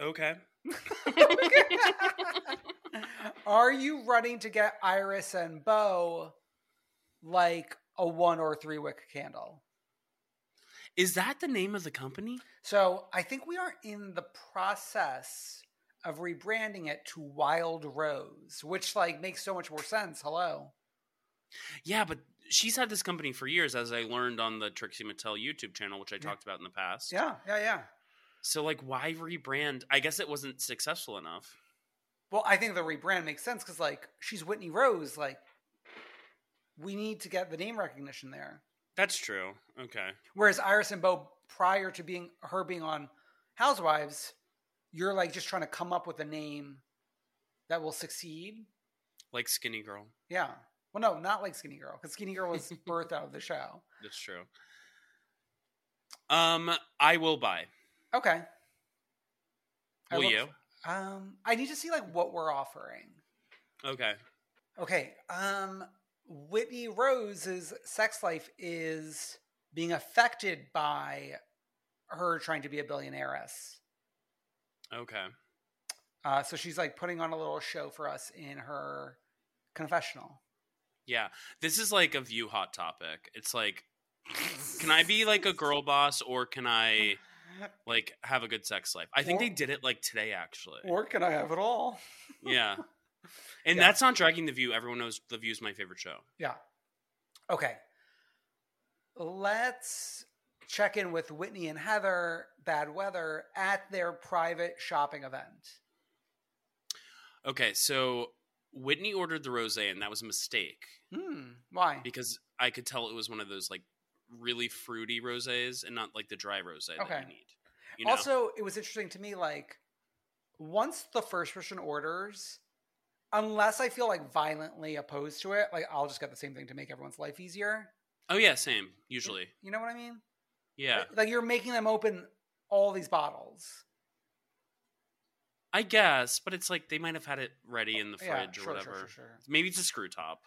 Okay. Are you running to get Iris and Bo like a one or three wick candle? Is that the name of the company? So I think we are in the process of rebranding it to Wild Rose, which like makes so much more sense. Hello. Yeah, but she's had this company for years, as I learned on the Trixie Mattel YouTube channel, which I Yeah. talked about in the past. Yeah, yeah, yeah. So, like, why rebrand? I guess it wasn't successful enough. Well, I think the rebrand makes sense because like she's Whitney Rose. Like we need to get the name recognition there. That's true. Okay. Whereas Iris and Bo, prior to being her being on Housewives, you're like just trying to come up with a name that will succeed. Like Skinny Girl. Yeah. Well, no, not like Skinny Girl, because Skinny Girl was birthed out of the show. That's true. Um, I will buy. Okay. Will look- you? Um, I need to see like what we're offering. Okay. Okay. Um, Whitney Rose's sex life is being affected by her trying to be a billionaireess. Okay. Uh, so she's like putting on a little show for us in her confessional. Yeah. This is like a view hot topic. It's like, can I be like a girl boss or can I like have a good sex life? I think Or- they did it like today, actually. Or can I have it all? yeah. And Yeah. that's not dragging the view. Everyone knows the view is my favorite show. Yeah. Okay. Let's check in with Whitney and Heather, Bad Weather, at their private shopping event. Okay, so Whitney ordered the rose, and that was a mistake Hmm. Why? because I could tell it was one of those like really fruity roses and not like the dry rose that Okay. you need. You know? Also, it was interesting to me, like, once the first person orders, unless I feel like violently opposed to it, like, I'll just get the same thing to make everyone's life easier. oh yeah, same. Usually, You know what I mean? yeah. Like, like you're making them open all these bottles. I guess, but it's like they might have had it ready in the fridge Yeah, or sure, sure, whatever. sure, sure. Maybe it's a screw top.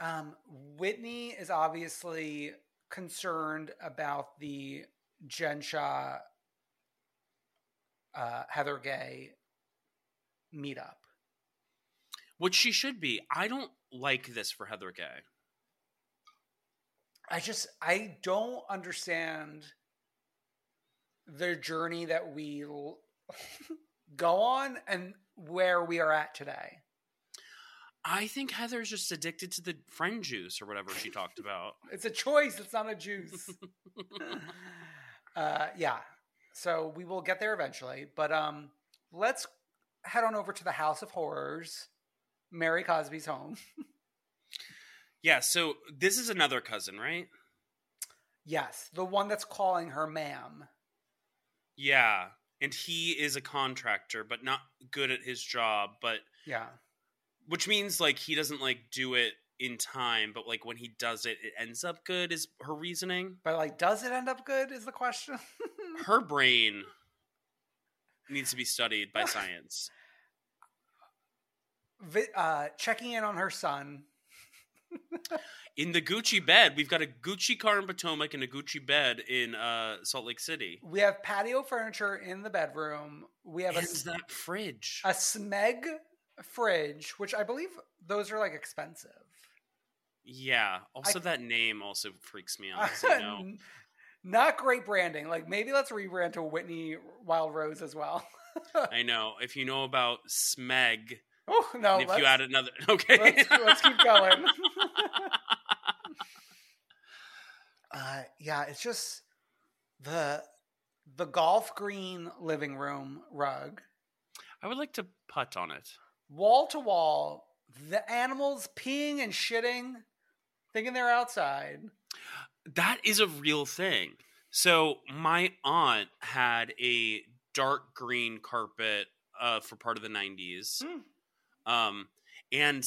Um, Whitney is obviously concerned about the Jen Shah, uh, Heather Gay meetup. Which she should be. I don't like this for Heather Gay. I just I don't understand the journey that we go on and where we are at today. I think Heather's just addicted to the friend juice or whatever she talked about. It's a choice. It's not a juice. uh, yeah. So we will get there eventually, but um, let's head on over to the House of Horrors, Mary Cosby's home. yeah, so this is another cousin, right? yes, the one that's calling her ma'am. Yeah. And he is a contractor, but not good at his job, but Yeah. which means like he doesn't like do it in time, but like when he does it, it ends up good, is her reasoning. But like, does it end up good? Is the question. Her brain needs to be studied by science. Uh, checking in on her son. In the Gucci bed, we've got a Gucci car in Potomac and a Gucci bed in uh, Salt Lake City. We have patio furniture in the bedroom. We have a, that fridge. a Smeg fridge, which I believe those are like expensive. yeah. Also, I- that name also freaks me out. So, you know. N- Not great branding. Like maybe let's rebrand to Whitney Wild Rose as well. I know. If you know about Smeg, oh no! if you add another, okay, let's, let's keep going. Uh, yeah, it's just the the golf green living room rug, I would like to putt on it. wall to wall. The animals peeing and shitting, thinking they're outside. That is a real thing. So my aunt had a dark green carpet uh, for part of the '90s, Hmm. um, and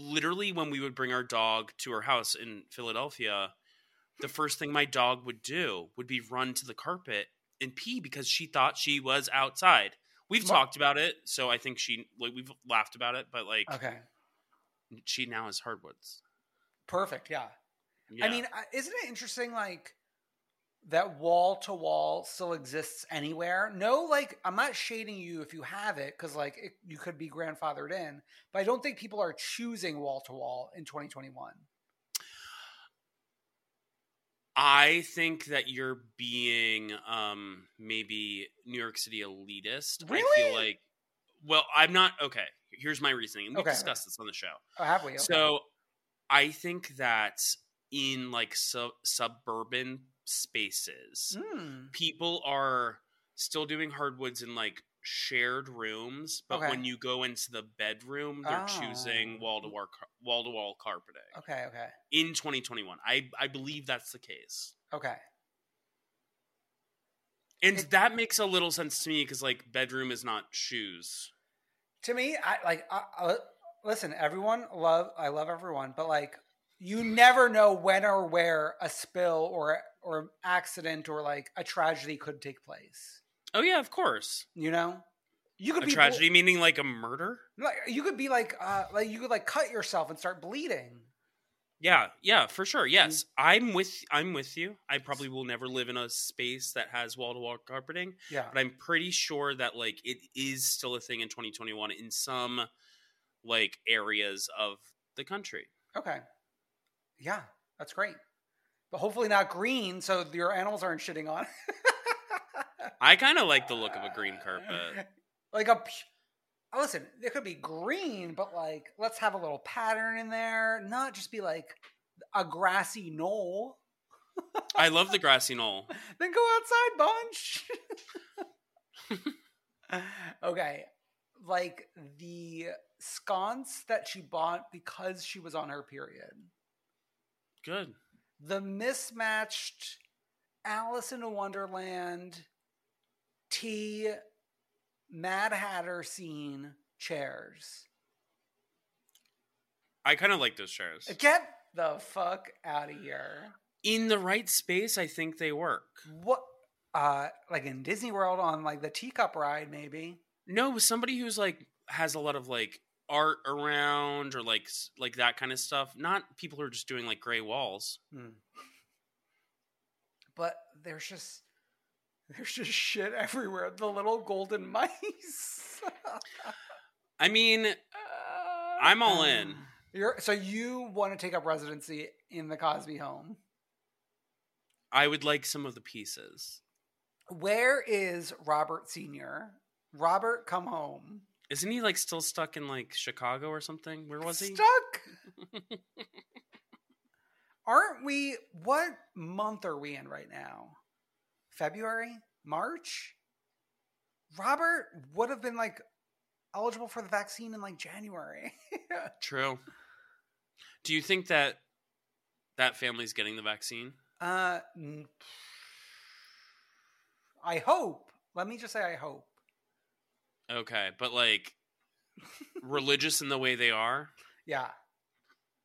literally when we would bring our dog to her house in Philadelphia, the first thing my dog would do would be run to the carpet and pee because she thought she was outside. We've Smart. talked about it, so I think she like we've laughed about it, but like Okay, she now has hardwoods. perfect. Yeah. Yeah. I mean, isn't it interesting? Like that wall to wall still exists anywhere. No, like I'm not shading you if you have it because like it, you could be grandfathered in, but I don't think people are choosing wall to wall in 2021. I think that you're being um maybe New York City elitist. I Really? feel like well, I'm not okay. Here's my reasoning. and We've Okay. discussed this on the show. Oh, have we? Okay. So I think that in like sub- suburban spaces, Mm. people are still doing hardwoods in like shared rooms, but Okay. when you go into the bedroom, they're choosing Oh. wall to wall wall to wall carpeting okay, okay, in 2021. I I believe that's the case. okay. And It- that makes a little sense to me because like bedroom is not shoes. To me, I like. I, I, listen, everyone love. I love everyone, but like, you never know when or where a spill or or accident or like a tragedy could take place. Oh yeah, of course. You know, you could A be tragedy meaning like a murder. Like you could be like, uh, like you could like cut yourself and start bleeding. Yeah, yeah, for sure. Yes, I'm with. I'm with you. I probably will never live in a space that has wall to wall carpeting, Yeah. but I'm pretty sure that like it is still a thing in 2021 in some like areas of the country. Okay. Yeah, that's great. But hopefully not green, so your animals aren't shitting on. I kind of like the look of a green carpet. like a. Listen, it could be green, but like, let's have a little pattern in there. Not just be like a grassy knoll. I love the grassy knoll. then go outside, bunch. okay. Like the sconce that she bought because she was on her period. Good. The mismatched Alice in Wonderland tea Mad Hatter scene chairs. I kind of like those chairs. Get the fuck out of here. In the right space, I think they work. What uh like in Disney World on like the teacup ride maybe. No, somebody who's like has a lot of like art around or like like that kind of stuff. Not people who are just doing like gray walls. Hmm. but there's just there's just shit everywhere. The little golden mice. I mean, I'm all in. You're, so you want to take up residency in the Cosby home? I would like some of the pieces. Where is Robert Senior? Robert, come home. Isn't he like still stuck in like Chicago or something? Where was he? Stuck. Aren't we? What month are we in right now? February, March. Robert would have been like eligible for the vaccine in like January. True. Do you think that that family's getting the vaccine? uh, I hope. Let me just say, I hope. Okay, but like religious in the way they are. Yeah,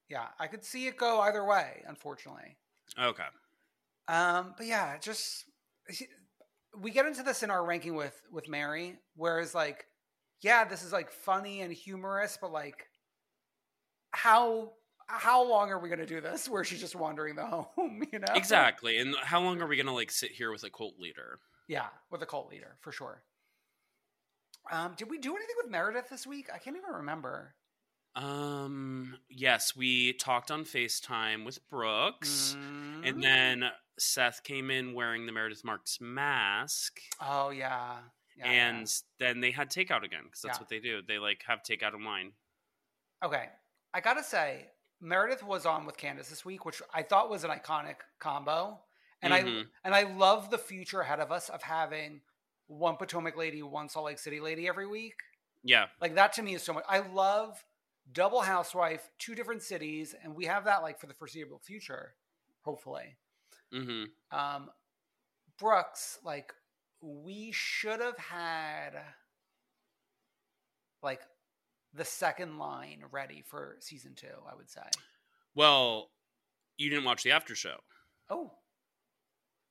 yeah. I could see it go either way. Unfortunately. Okay. Um, but yeah, just we get into this in our ranking with with Mary, whereas like, yeah, this is like funny and humorous, but like, how how long are we gonna do this? Where she's just wandering the home, you know? Exactly. And how long are we gonna like sit here with a cult leader? Yeah, with a cult leader for sure. Um, did we do anything with Meredith this week? I can't even remember. Um. Yes, we talked on Facetime with Brooks, Mm. and then Seth came in wearing the Meredith Marks mask, oh yeah, yeah and then they had takeout again because that's Yeah. what they do. They like have takeout yeah. okay. I gotta say, Meredith was on with Candace this week, which I thought was an iconic combo, and I Mhm. and I love the future ahead of us of having one Potomac lady, one Salt Lake City lady every week. Yeah. Like that to me is so much. I love double housewife, two different cities, and we have that like for the foreseeable future, hopefully. Mm-hmm. Um, Brooks, like we should have had like the second line ready for season two. I would say. Well, you didn't watch the after show. Oh,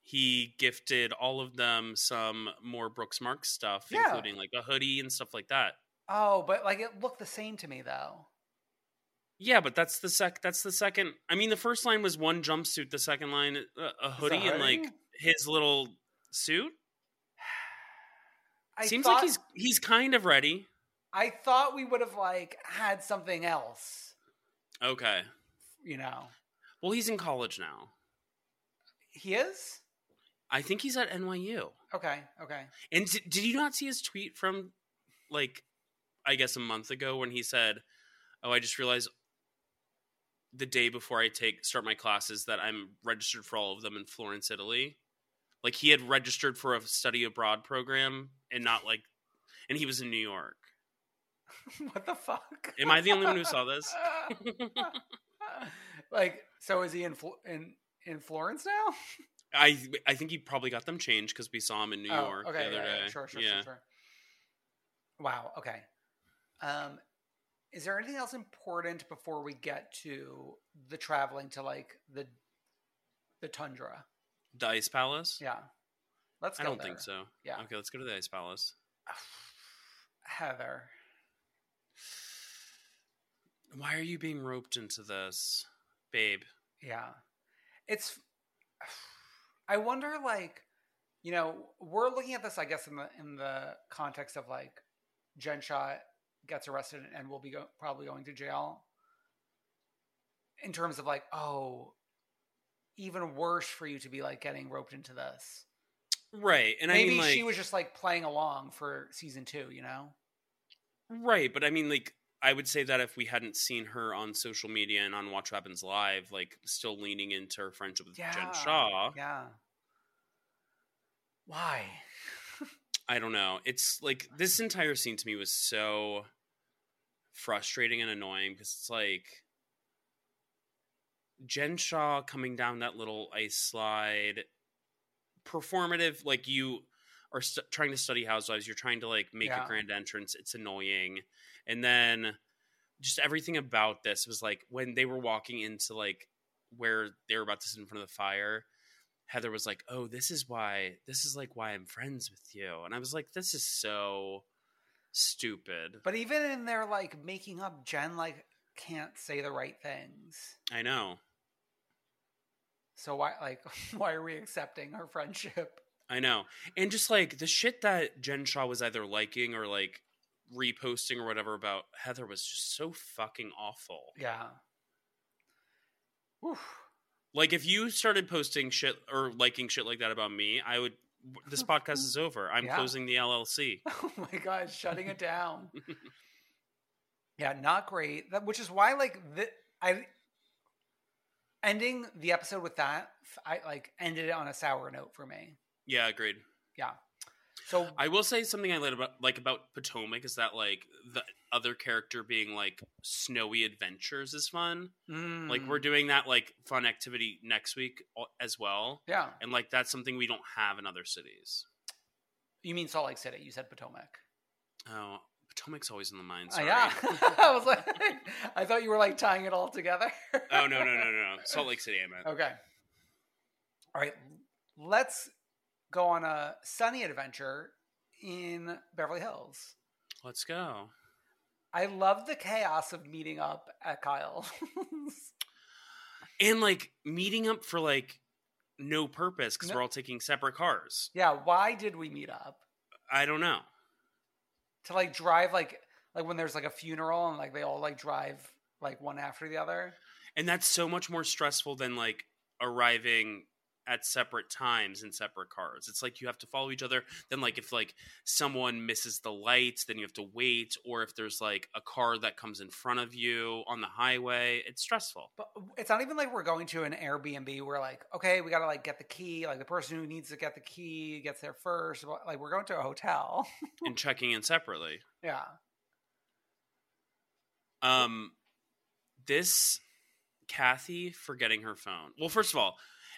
He gifted all of them some more Brooks Marks stuff, Yeah. including like a hoodie and stuff like that. oh, but like it looked the same to me though. Yeah, but that's the sec. That's the second. I mean, the first line was one jumpsuit. The second line, uh, a hoodie, and like his little suit. I Seems thought, like he's he's kind of ready. I thought we would have like had something else. Okay. You know, Well, he's in college now. he is. I think he's at NYU. Okay. Okay. And d- did you not see his tweet from like I guess a month ago when he said, "Oh, I just realized the day before I take start my classes that I'm registered for all of them in Florence, Italy." Like he had registered for a study abroad program and not like and he was in New York. what the fuck? Am I the only one who saw this? like, so is he in in in Florence now? I I think he probably got them changed cuz we saw him in New Oh, York okay, the other yeah, day. yeah, sure, sure, yeah. sure, sure. Wow. Okay. Um, is there anything else important before we get to the traveling to like the the tundra? The Ice Palace? Yeah. Let's I don't there. think so. Yeah. Okay, let's go to the Ice Palace. Heather. Why are you being roped into this, babe? Yeah. It's I wonder like you know, we're looking at this I guess in the in the context of like Jen Shah gets arrested and will be go- probably going to jail. In terms of like, oh, even worse for you to be like getting roped into this. Right, and Maybe I mean, like, she was just like playing along for season two, you know? right, but I mean, like, I would say that if we hadn't seen her on social media and on Watch What Happens Live, like, still leaning into her friendship with Yeah. Jen Shah, Yeah. Why? I don't know. It's like this entire scene to me was so frustrating and annoying because it's like Jen Shah coming down that little ice slide, performative. Like you are st- trying to study Housewives, you're trying to like make Yeah. a grand entrance. It's annoying, and then just everything about this was like when they were walking into like where they were about to sit in front of the fire. Heather was like, "Oh, this is why. This is like why I'm friends with you," and I was like, "This is so stupid." But even in their like making up, Jen like can't say the right things. I know. So why like why are we accepting her friendship? I know. And just like the shit that Jen Shah was either liking or like reposting or whatever about Heather was just so fucking awful. Yeah. Oof. Like if you started posting shit or liking shit like that about me, I would this podcast is over. I'm Yeah. closing the LLC. Oh my god, shutting it down. yeah, not great. That, which is why, like, the, I ending the episode with that, I like ended it on a sour note for me. Yeah, agreed. Yeah. So I will say something I like about like about Potomac is that like the other character being like snowy adventures is fun. Like mm, we're doing that like fun activity next week as well, yeah. and like that's something we don't have in other cities. You mean Salt Lake City? You said Potomac. Oh, Potomac's always in the mind. Uh, yeah. I was like, I thought you were like tying it all together. oh no no no no no Salt Lake City. I meant. Okay. All right. Let's go on a sunny adventure in Beverly Hills. Let's go. I love the chaos of meeting up at Kyle's. And like meeting up for like no purpose because No- we're all taking separate cars. yeah, why did we meet up? I don't know. To like drive like like when there's like a funeral and like they all like drive like one after the other. And that's so much more stressful than like arriving at separate times in separate cars. It's like you have to follow each other. Then like if like someone misses the lights, then you have to wait or if there's like a car that comes in front of you on the highway, it's stressful. But it's not even like we're going to an Airbnb where like, okay, we gotta like get the key. Like the person who needs to get the key gets there first. Like we're going to a hotel. and checking in separately. yeah. Um, this Kathy forgetting her phone. Well, first of all,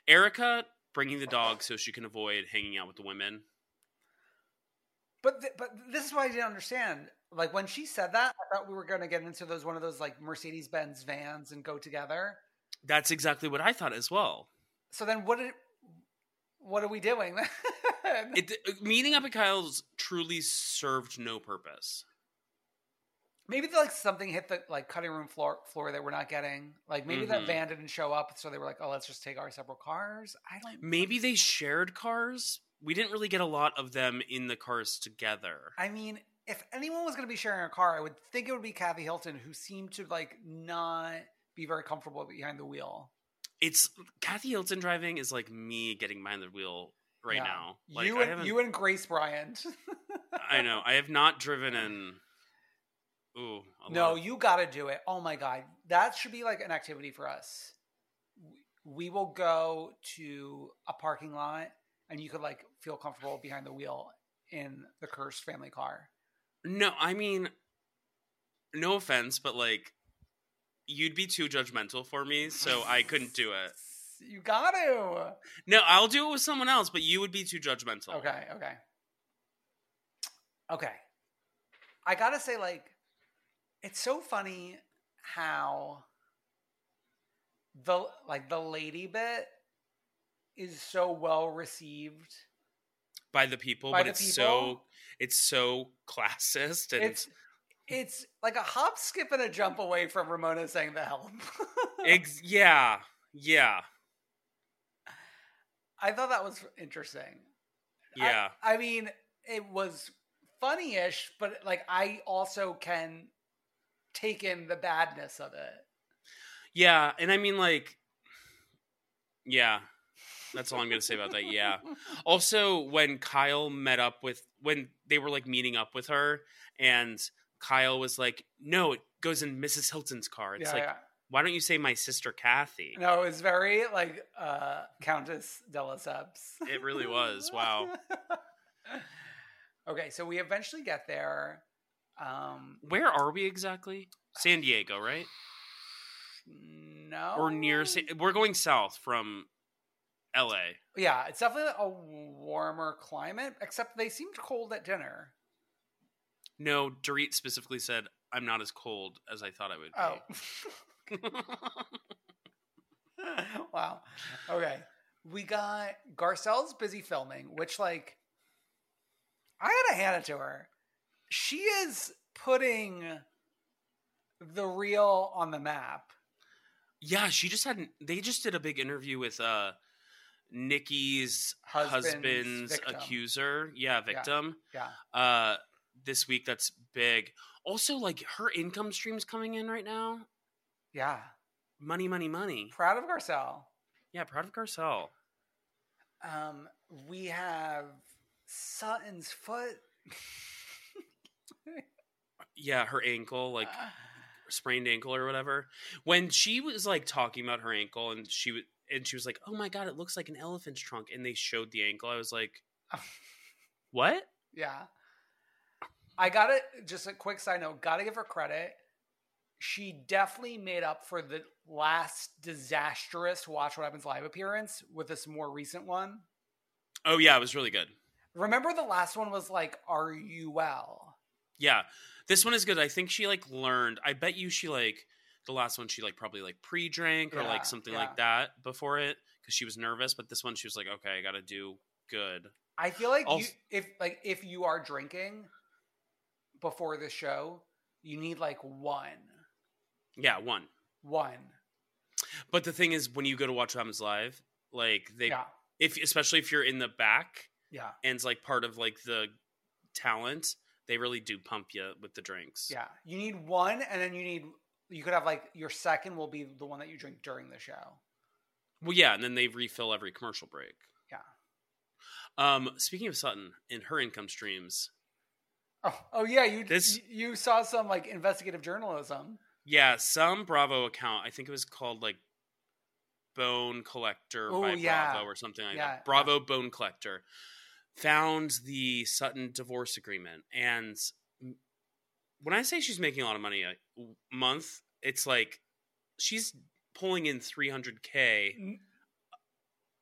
Erica bringing the dog so she can avoid hanging out with the women. But th- but this is why I didn't understand. Like when she said that, I thought we were going to get into those one of those like Mercedes Benz vans and go together. That's exactly what I thought as well. So then what did what are we doing? It meeting up at Kyle's truly served no purpose. Maybe like something hit the like cutting room floor floor that we're not getting. Like maybe that Mhm. van didn't show up, so they were like, "Oh, let's just take our separate cars." I don't. Maybe they shared cars. We didn't really get a lot of them in the cars together. I mean, if anyone was going to be sharing a car, I would think it would be Kathy Hilton, who seemed to like not be very comfortable behind the wheel. It's Kathy Hilton driving is like me getting behind the wheel right Yeah. now. Like you and you and Grace Bryant. I know. I have not driven in. Ooh. No, you got to do it. Oh my god, that should be like an activity for us. We will go to a parking lot, and you could like feel comfortable behind the wheel in the cursed family car. No, I mean, no offense, but like, you'd be too judgmental for me, so I couldn't do it. You got to. No, I'll do it with someone else, but you would be too judgmental. Okay, okay, okay. I gotta say, like, it's so funny how the like the lady bit is so well received. By the people, By but the it's people? so it's so classist and It's it's like a hop, skip, and a jump away from Ramona saying the help. ex- yeah, yeah, I thought that was interesting. I- yeah. I, mean, it was funny-ish, but like I also can take in the badness of it. Yeah, and I mean like yeah. That's all I'm going to say about that. Yeah. Also, when Kyle met up with when they were like meeting up with her and Kyle was like, "No, it goes in Mrs. Hilton's car." It's yeah, like, yeah. "Why don't you say my sister Kathy?" No, it was very like uh Countess de Lesseps. It really was. Wow. okay, so we eventually get there. Um Where are we exactly? San Diego, right? no. Or near San- We're going south from LA. Yeah, it's definitely a warmer climate, except they seemed cold at dinner. No, Dorit specifically said, "I'm not as cold as I thought I would be." Oh. wow. Okay. We got Garcelle's busy filming, which like I gotta hand it to her. She is putting the real on the map. Yeah, she just had. They just did a big interview with uh Nikki's Husband's husband's, accuser. Yeah, victim. Yeah. Uh, this week that's big. Also, like her income streams coming in right now. Yeah. Money, money, money. Proud of Garcelle. Yeah, proud of Garcelle. Um, we have Sutton's foot. Yeah, her ankle, like ah. sprained ankle or whatever. When she was like talking about her ankle, and she was and she was like, "Oh my god, it looks like an elephant's trunk," and they showed the ankle. I was like, "What?" Yeah. I gotta just a quick side note, gotta give her credit. She definitely made up for the last disastrous Watch What Happens Live appearance with this more recent one. Oh yeah, it was really good. Remember the last one was like, Are you well? Yeah, this one is good. I think she like learned. I bet you she like the last one she like probably like pre-drank or Yeah, like something yeah. like that before it because she was nervous. But this one she was like, okay, I got to do good. I feel like you if like if you are drinking before the show, you need like one. Yeah, one. One. But the thing is, when you go to watch Happens live, like they, yeah. if especially if you're in the back Yeah. and it's like part of like the talent, they really do pump you with the drinks. Yeah. You need one and then you need you could have like your second will be the one that you drink during the show. Well, yeah, and then they refill every commercial break. Yeah. Um, speaking of Sutton and her income streams, Oh, oh yeah, you This- you saw some like investigative journalism. yeah, some Bravo account, I think it was called like Bone Collector Oh, by yeah. Bravo or something like Yeah, that. Bravo Bone Collector found the Sutton divorce agreement, and when I say she's making a lot of money a month, it's like she's pulling in 300K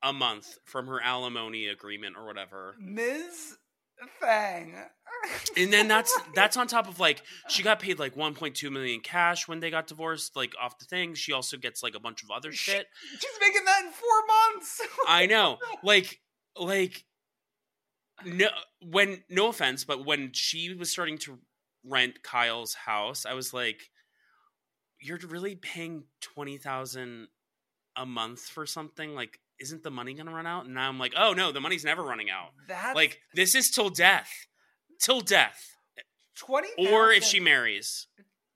a month from her alimony agreement or whatever. Ms. Fang. And then that's that's on top of like she got paid like 1.2 million cash when they got divorced like off the thing. She also gets like a bunch of other shit. She's making that in four months. I know. Like like no when no offense, but when she was starting to rent Kyle's house, I was like you're really paying 20,000 a month for something like isn't the money going to run out? And now I'm like, "Oh no, the money's never running out." That's Like this is till death. Till death. twenty. Or if she marries.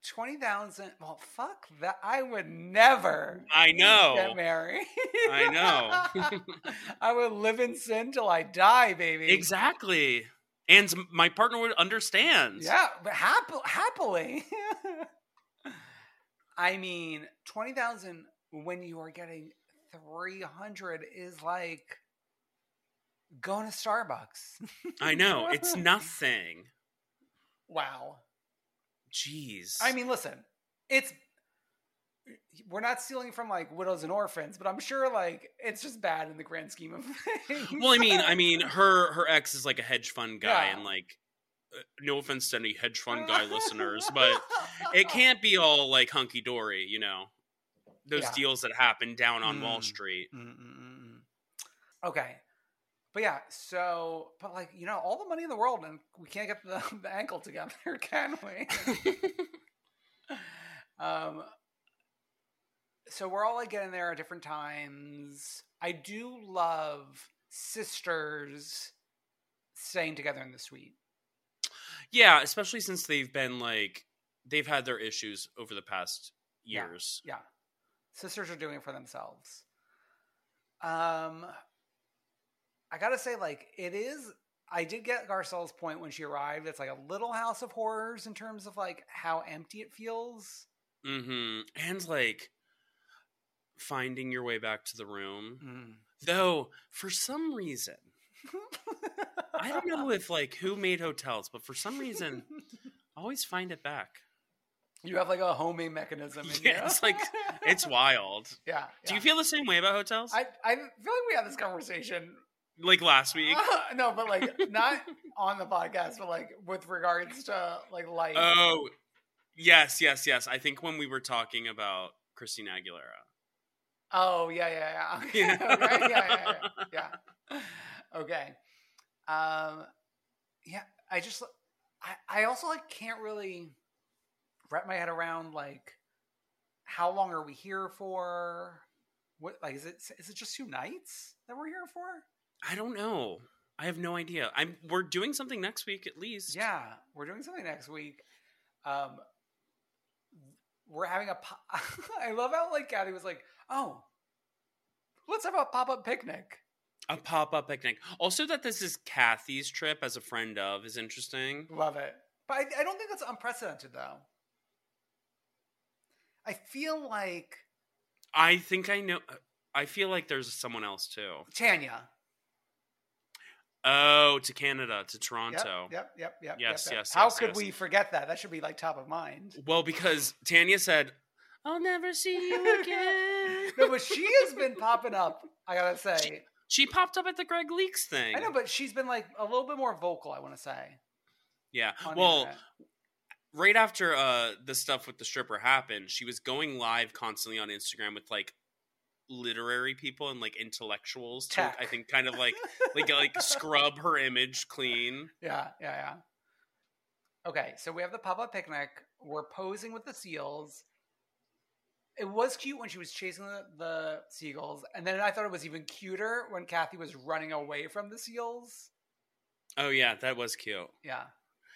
Twenty thousand. Well, fuck that. I would never. I know. Get married. I know. I would live in sin till I die, baby. Exactly. And my partner would understand. Yeah, but happy, happily. I mean, twenty thousand when you are getting three hundred is like going to Starbucks. I know. It's nothing. wow. Jeez. I mean, listen, it's we're not stealing from like widows and orphans, but I'm sure like it's just bad in the grand scheme of things. well, I mean, I mean, her her ex is like a hedge fund guy, Yeah. and like, uh, no offense to any hedge fund guy listeners, but it can't be all like hunky dory, you know. Those Yeah. deals that happen down on Wall Mm. Street. Mm-mm-mm-mm. Okay. But yeah, so but like you know, all the money in the world, and we can't get the, the ankle together, can we? um. So we're all like getting there at different times. I do love sisters staying together in the suite. Yeah, especially since they've been like they've had their issues over the past Yeah. years. Yeah. Sisters are doing it for themselves. Um I gotta say, like, it is I did get Garcelle's point when she arrived. It's like a little house of horrors in terms of like how empty it feels. Mm-hmm. And like finding your way back to the room. Mm. Though, for some reason, I don't know if like who made hotels, but for some reason, I always find it back. You have like a homing mechanism in Yeah, you. it's like it's wild. yeah. Do you feel the same way about hotels? I, I feel like we had this conversation. Like last week. no, but like not on the podcast, but like with regards to like life. Oh, yes, yes, yes. I think when we were talking about Christina Aguilera. Oh yeah, yeah, yeah. Yeah. okay, yeah, yeah, yeah, yeah. Okay. Um, yeah. I just, I, I also like can't really wrap my head around like how long are we here for? What like is it? Is it just two nights that we're here for? I don't know. I have no idea. I'm we're doing something next week at least. Yeah, we're doing something next week. Um, we're having a. po- I love how like Kathy was like, "Oh, let's have a pop up picnic." A pop up picnic. Also, that this is Kathy's trip as a friend of is interesting. Love it, but I, I don't think that's unprecedented though. I feel like I think I know. I feel like there's someone else too. Tanya. Oh, to Canada, to Toronto. Yep, yep, yep, yep. Yes, yep, yep. yes, How yes, could yes. we forget that? That should be like top of mind. Well, because Tanya said, "I'll never see you again." No, but she has been popping up. I gotta say, she popped up at the Greg Leaks thing. I know, but she's been like a little bit more vocal. I want to say. yeah. Well, internet. right after uh the stuff with the stripper happened, she was going live constantly on Instagram with like literary people and like intellectuals to Tech. I think kind of like like like scrub her image clean. Yeah, yeah, yeah. Okay, so we have the pop up picnic. We're posing with the seals. It was cute when she was chasing the, the seagulls, and then I thought it was even cuter when Kathy was running away from the seals. Oh yeah, that was cute. Yeah.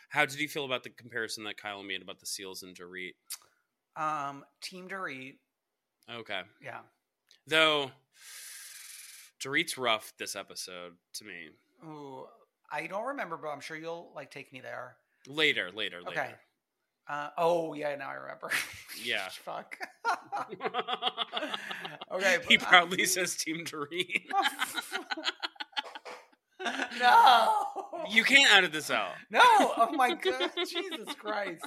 How did you feel about the comparison that Kyle made about the seals and Dorit? Um, Team Dorit. Okay. Yeah. Though Dorit's rough this episode to me. Ooh, I don't remember, but I'm sure you'll like take me there. Later, later, later. Okay. Uh, oh yeah, now I remember. Yeah. Fuck. okay. he but- proudly says Team Dorit. no. you can't edit this out. No. Oh my god. Jesus Christ.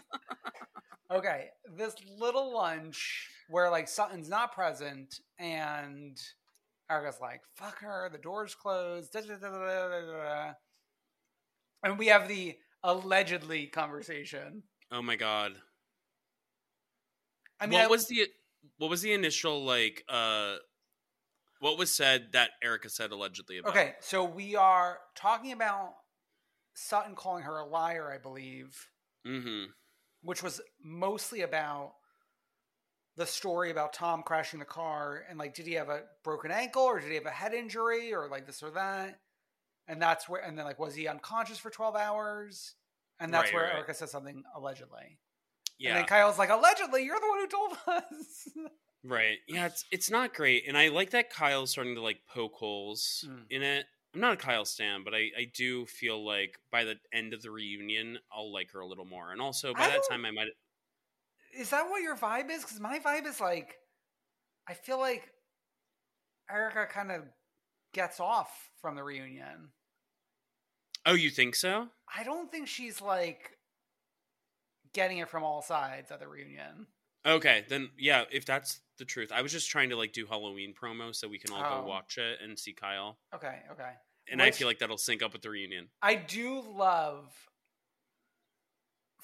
Okay, this little lunch where like Sutton's not present and Erika's like, "Fuck her." The door's closed. da, da, da. And we have the allegedly conversation. Oh my god. I mean, what I- was the what was the initial like uh what was said that Erika said allegedly about? Okay, so we are talking about Sutton calling her a liar, I believe, Mm-hmm. which was mostly about the story about Tom crashing the car and like, did he have a broken ankle or did he have a head injury or like this or that? And that's where, and then like, was he unconscious for 12 hours? And that's Right, where right. Erika says something allegedly. Yeah. And then Kyle's like, allegedly, you're the one who told us. Right. Yeah, it's it's not great. And I like that Kyle's starting to like poke holes Mm. in it. I'm not a Kyle stan, but I, I do feel like by the end of the reunion, I'll like her a little more. And also by I that time I might is that what your vibe is? Because my vibe is like, I feel like Erika kind of gets off from the reunion. Oh, you think so? I don't think she's like getting it from all sides at the reunion. Okay, then yeah, if that's the truth. I was just trying to like do Halloween promo so we can all Oh. go watch it and see Kyle. Okay, okay. And I feel like that'll sync up with the reunion. I do love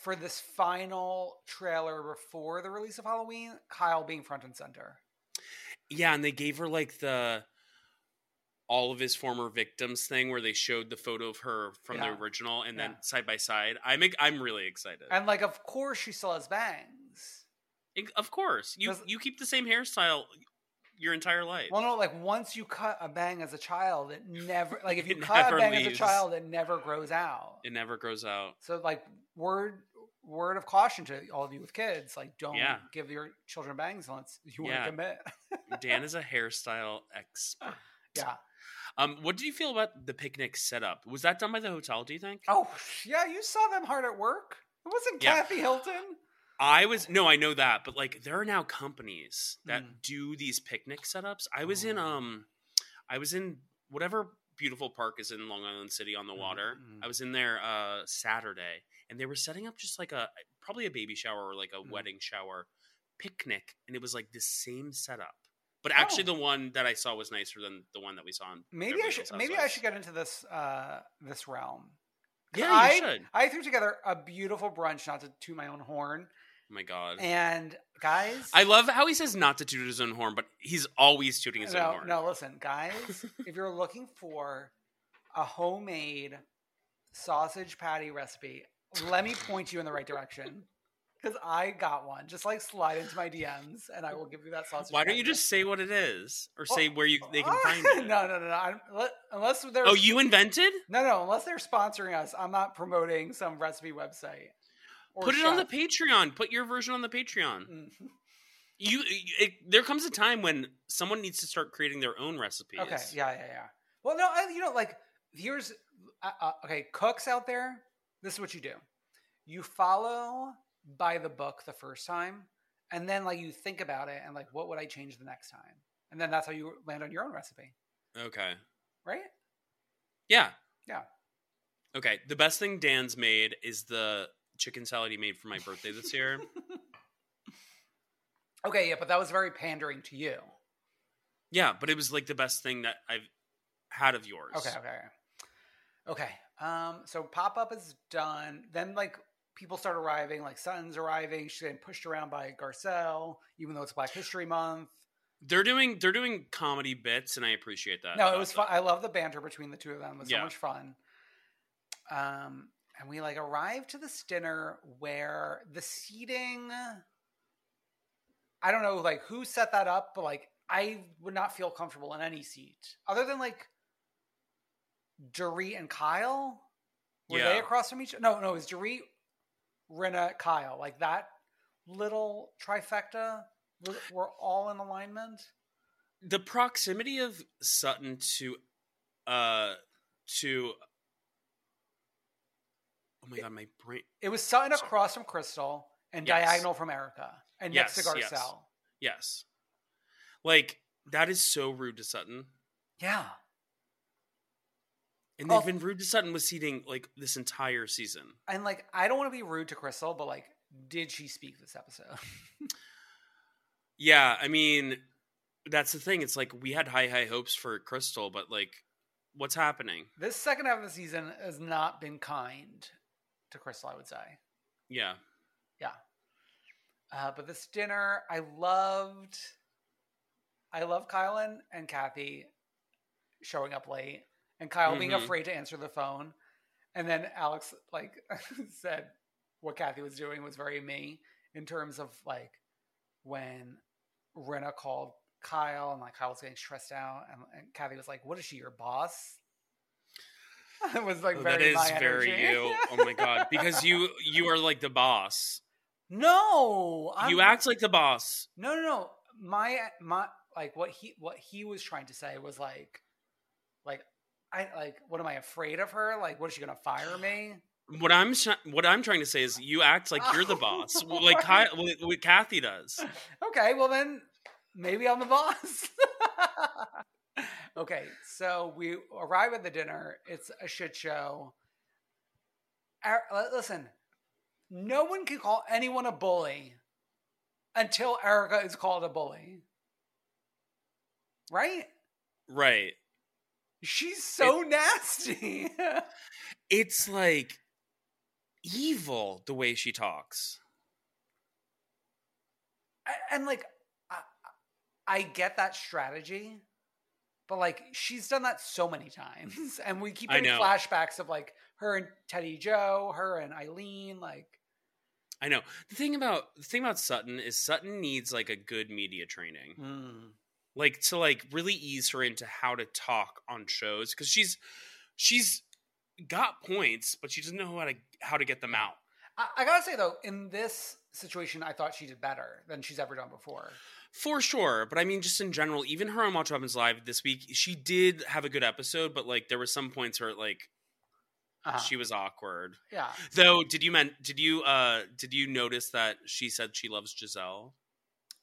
for this final trailer before the release of Halloween, Kyle being front and center. Yeah, and they gave her like the all of his former victims thing where they showed the photo of her from Yeah. the original and Yeah. then side by side. I'm I'm really excited. And like of course she still has bangs. Ig- Of course, you you keep the same hairstyle your entire life. Well, no, like once you cut a bang as a child, it never like if you cut a bang as a child, it never grows out. it never grows out. So like word word of caution to all of you with kids, like don't Yeah. give your children bangs unless you want to commit. Dan is a hairstyle expert. yeah. Um, what did you feel about the picnic setup? Was that done by the hotel? Do you think? Oh yeah, you saw them hard at work. It wasn't Yeah. Kathy Hilton. I was no, I know that, but like there are now companies that Mm. do these picnic setups. I was in Oh. um I was in whatever beautiful park is in Long Island City on the water. Mm, I was in there uh Saturday and they were setting up just like a probably a baby shower or like a Mm. wedding shower picnic and it was like the same setup. But actually Oh. the one that I saw was nicer than the one that we saw in Maybe Beverly I should maybe I should get into this uh this realm. Yeah, you I, should. I threw together a beautiful brunch, not to toot my own horn. Oh my god. And guys, I love how he says not to toot his own horn, but he's always tooting his own horn. no, listen, guys, if you're looking for a homemade sausage patty recipe, let me point you in the right direction. Because I got one. Just like slide into my DMs, and I will give you that sausage. Why don't you just say what it is, or Well, say where you they can find it? no, no, no, no. Unless they're Oh, you invented? no, no. Unless they're sponsoring us, I'm not promoting some recipe website. Put it on the. Patreon. Put your version on the Patreon. Mm. You, it, there comes a time when someone needs to start creating their own recipes. Okay, yeah, yeah, yeah. Well, no, I, you know, like here's uh, uh, okay, cooks out there. This is what you do: you follow by the book the first time, and then like you think about it and like, what would I change the next time? And then that's how you land on your own recipe, Okay. right? Yeah. Yeah. Okay. The best thing Dan's made is the chicken salad he made for my birthday this year. Okay, yeah, but that was very pandering to you. yeah, but it was like the best thing that I've had of yours. Okay, okay, okay. Um, so pop up is done. Then like people start arriving. Like Sutton's arriving. She's getting pushed around by Garcelle, even though it's Black History Month. They're doing they're doing comedy bits, and I appreciate that. no, it was them. fun. I love the banter between the two of them. It was Yeah. so much fun. Um, and we like arrived to this dinner where the seating. I don't know, like who set that up, but like I would not feel comfortable in any seat other than like Dorit and Kyle. Were they across from each? Other? No, no, it was Dorit, Rinna, Kyle. Like that little trifecta. Were all in alignment. the proximity of Sutton to uh to Oh my god, my brain It was Sutton Sorry. across from Crystal and Yes. diagonal from Erika and next to Yes, Garcelle. yes. Yes. Like that is so rude to Sutton. Yeah. And they've Oh. been rude to Sutton with seating like this entire season. And like, I don't want to be rude to Crystal, but like, did she speak this episode? Yeah, I mean that's the thing. It's like we had high high hopes for Crystal, but like what's happening? this second half of the season has not been kind to Crystal, I would say. Yeah. Yeah. Uh, but this dinner, I loved. I love Kylan and Kathy showing up late, and Kyle being Mhm. afraid to answer the phone, and then Alex like said what Kathy was doing was very me in terms of like when Rinna called Kyle and like Kyle was getting stressed out, and, and Kathy was like, "What is she, your boss?" it was like Oh, that is very energy. you. Oh my god. Because you you are like the boss. no, I'm, you act like the boss. No, no, no. My my like what he what he was trying to say was like like I like what am I afraid of her? Like what is she gonna fire me? What I'm sh- what I'm trying to say is you act like you're the boss, like Ky- what, what Kathy does. Okay, well then maybe I'm the boss. Okay, so we arrive at the dinner. It's a shit show. Er- listen, no one can call anyone a bully until Erika is called a bully. Right? Right. She's so nasty. It's like evil the way she talks. And like I, I get that strategy but like she's done that so many times and we keep getting flashbacks of like her and Teddi joe her and eileen like I know. The thing about the thing about Sutton is Sutton needs like a good media training. Mm. Like to like really ease her into how to talk on shows cuz she's she's got points but she doesn't know how to how to get them out. I, I gotta say though in this situation i thought she did better than she's ever done before For sure, but I mean, just in general, even her on Watch Happens Live this week, she did have a good episode, but like there were some points where like Uh-huh. she was awkward. yeah Though, did you meant did you uh did you notice that she said she loves Gizelle?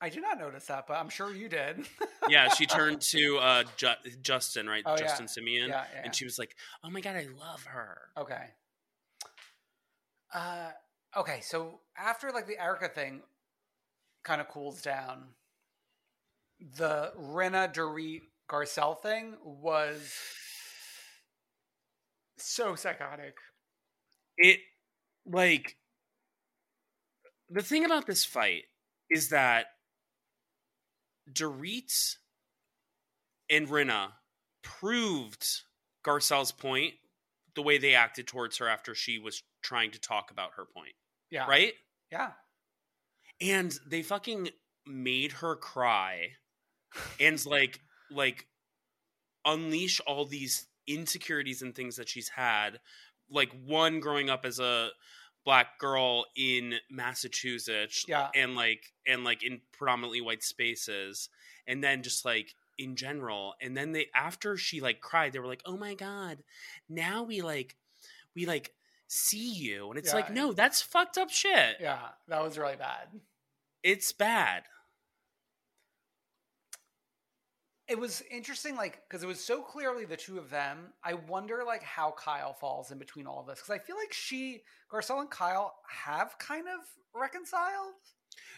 i did not notice that but i'm sure you did Yeah, she turned to uh Ju- Justin, right? Oh, yeah. Justin Simeon, Yeah, yeah, yeah. and she was like, "Oh my god, I love her." Okay. Uh okay, so after like the Erika thing kind of cools down, the Rinna Dorit Garcelle thing was so psychotic. It like the thing about this fight is that Dorit and Rinna proved Garcelle's point the way they acted towards her after she was trying to talk about her point, Yeah. right? Yeah. and they fucking made her cry and like like unleash all these insecurities and things that she's had like one growing up as a black girl in Massachusetts Yeah. and like and like in predominantly white spaces and then just like in general and then they after she like cried they were like oh my god now we like we like see you and it's Yeah. like no that's fucked up shit Yeah, that was really bad. it's bad It was interesting, like because it was so clearly the two of them. I wonder, like, how Kyle falls in between all of this because I feel like she, Garcelle, and Kyle have kind of reconciled.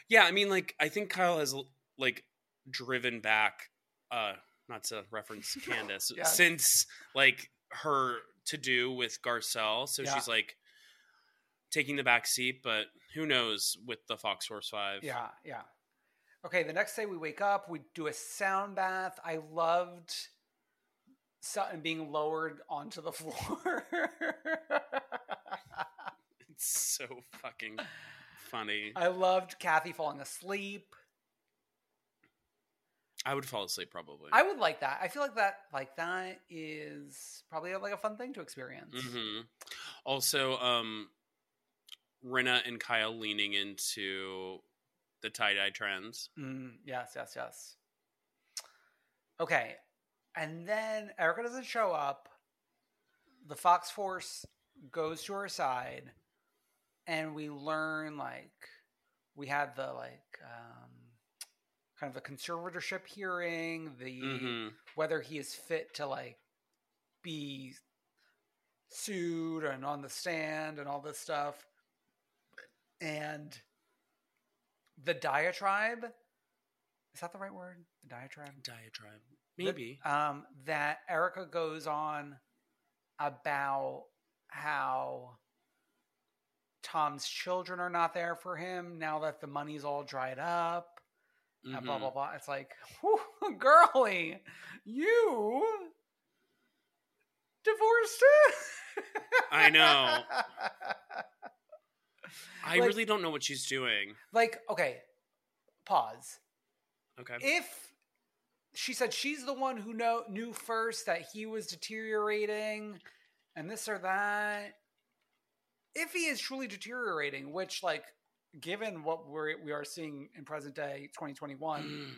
yeah i mean like i think kyle has like driven back uh not to reference candace since like her to do with garcelle so Yeah. she's like taking the back seat but who knows with the fox force 5 Yeah, yeah. Okay, the next day we wake up, we do a sound bath. I loved Sutton being lowered onto the floor. it's so fucking funny I loved Kathy falling asleep. i would fall asleep probably I would like that. I feel like that like that is probably like a fun thing to experience. hmm Also, um, Rinna and Kyle leaning into the tie dye trends. Mm, yes, yes, yes. Okay. And then Erika doesn't show up. The Fox Force goes to her side, and we learn like we had the like um, kind of a conservatorship hearing, the hmm whether he is fit to like be sued and on the stand and all this stuff. And the diatribe is that the right word? The diatribe? Diatribe, The- maybe. um, that Erika goes on about how Tom's children are not there for him now that the money's all dried up and blah blah blah. It's like, whew, girly, you divorced. I know. I like- really don't know what she's doing. like, okay, pause. Okay. If she said she's the one who know, knew first that he was deteriorating and this or that, if he is truly deteriorating, which, like, given what we're, we are seeing in present day 2021,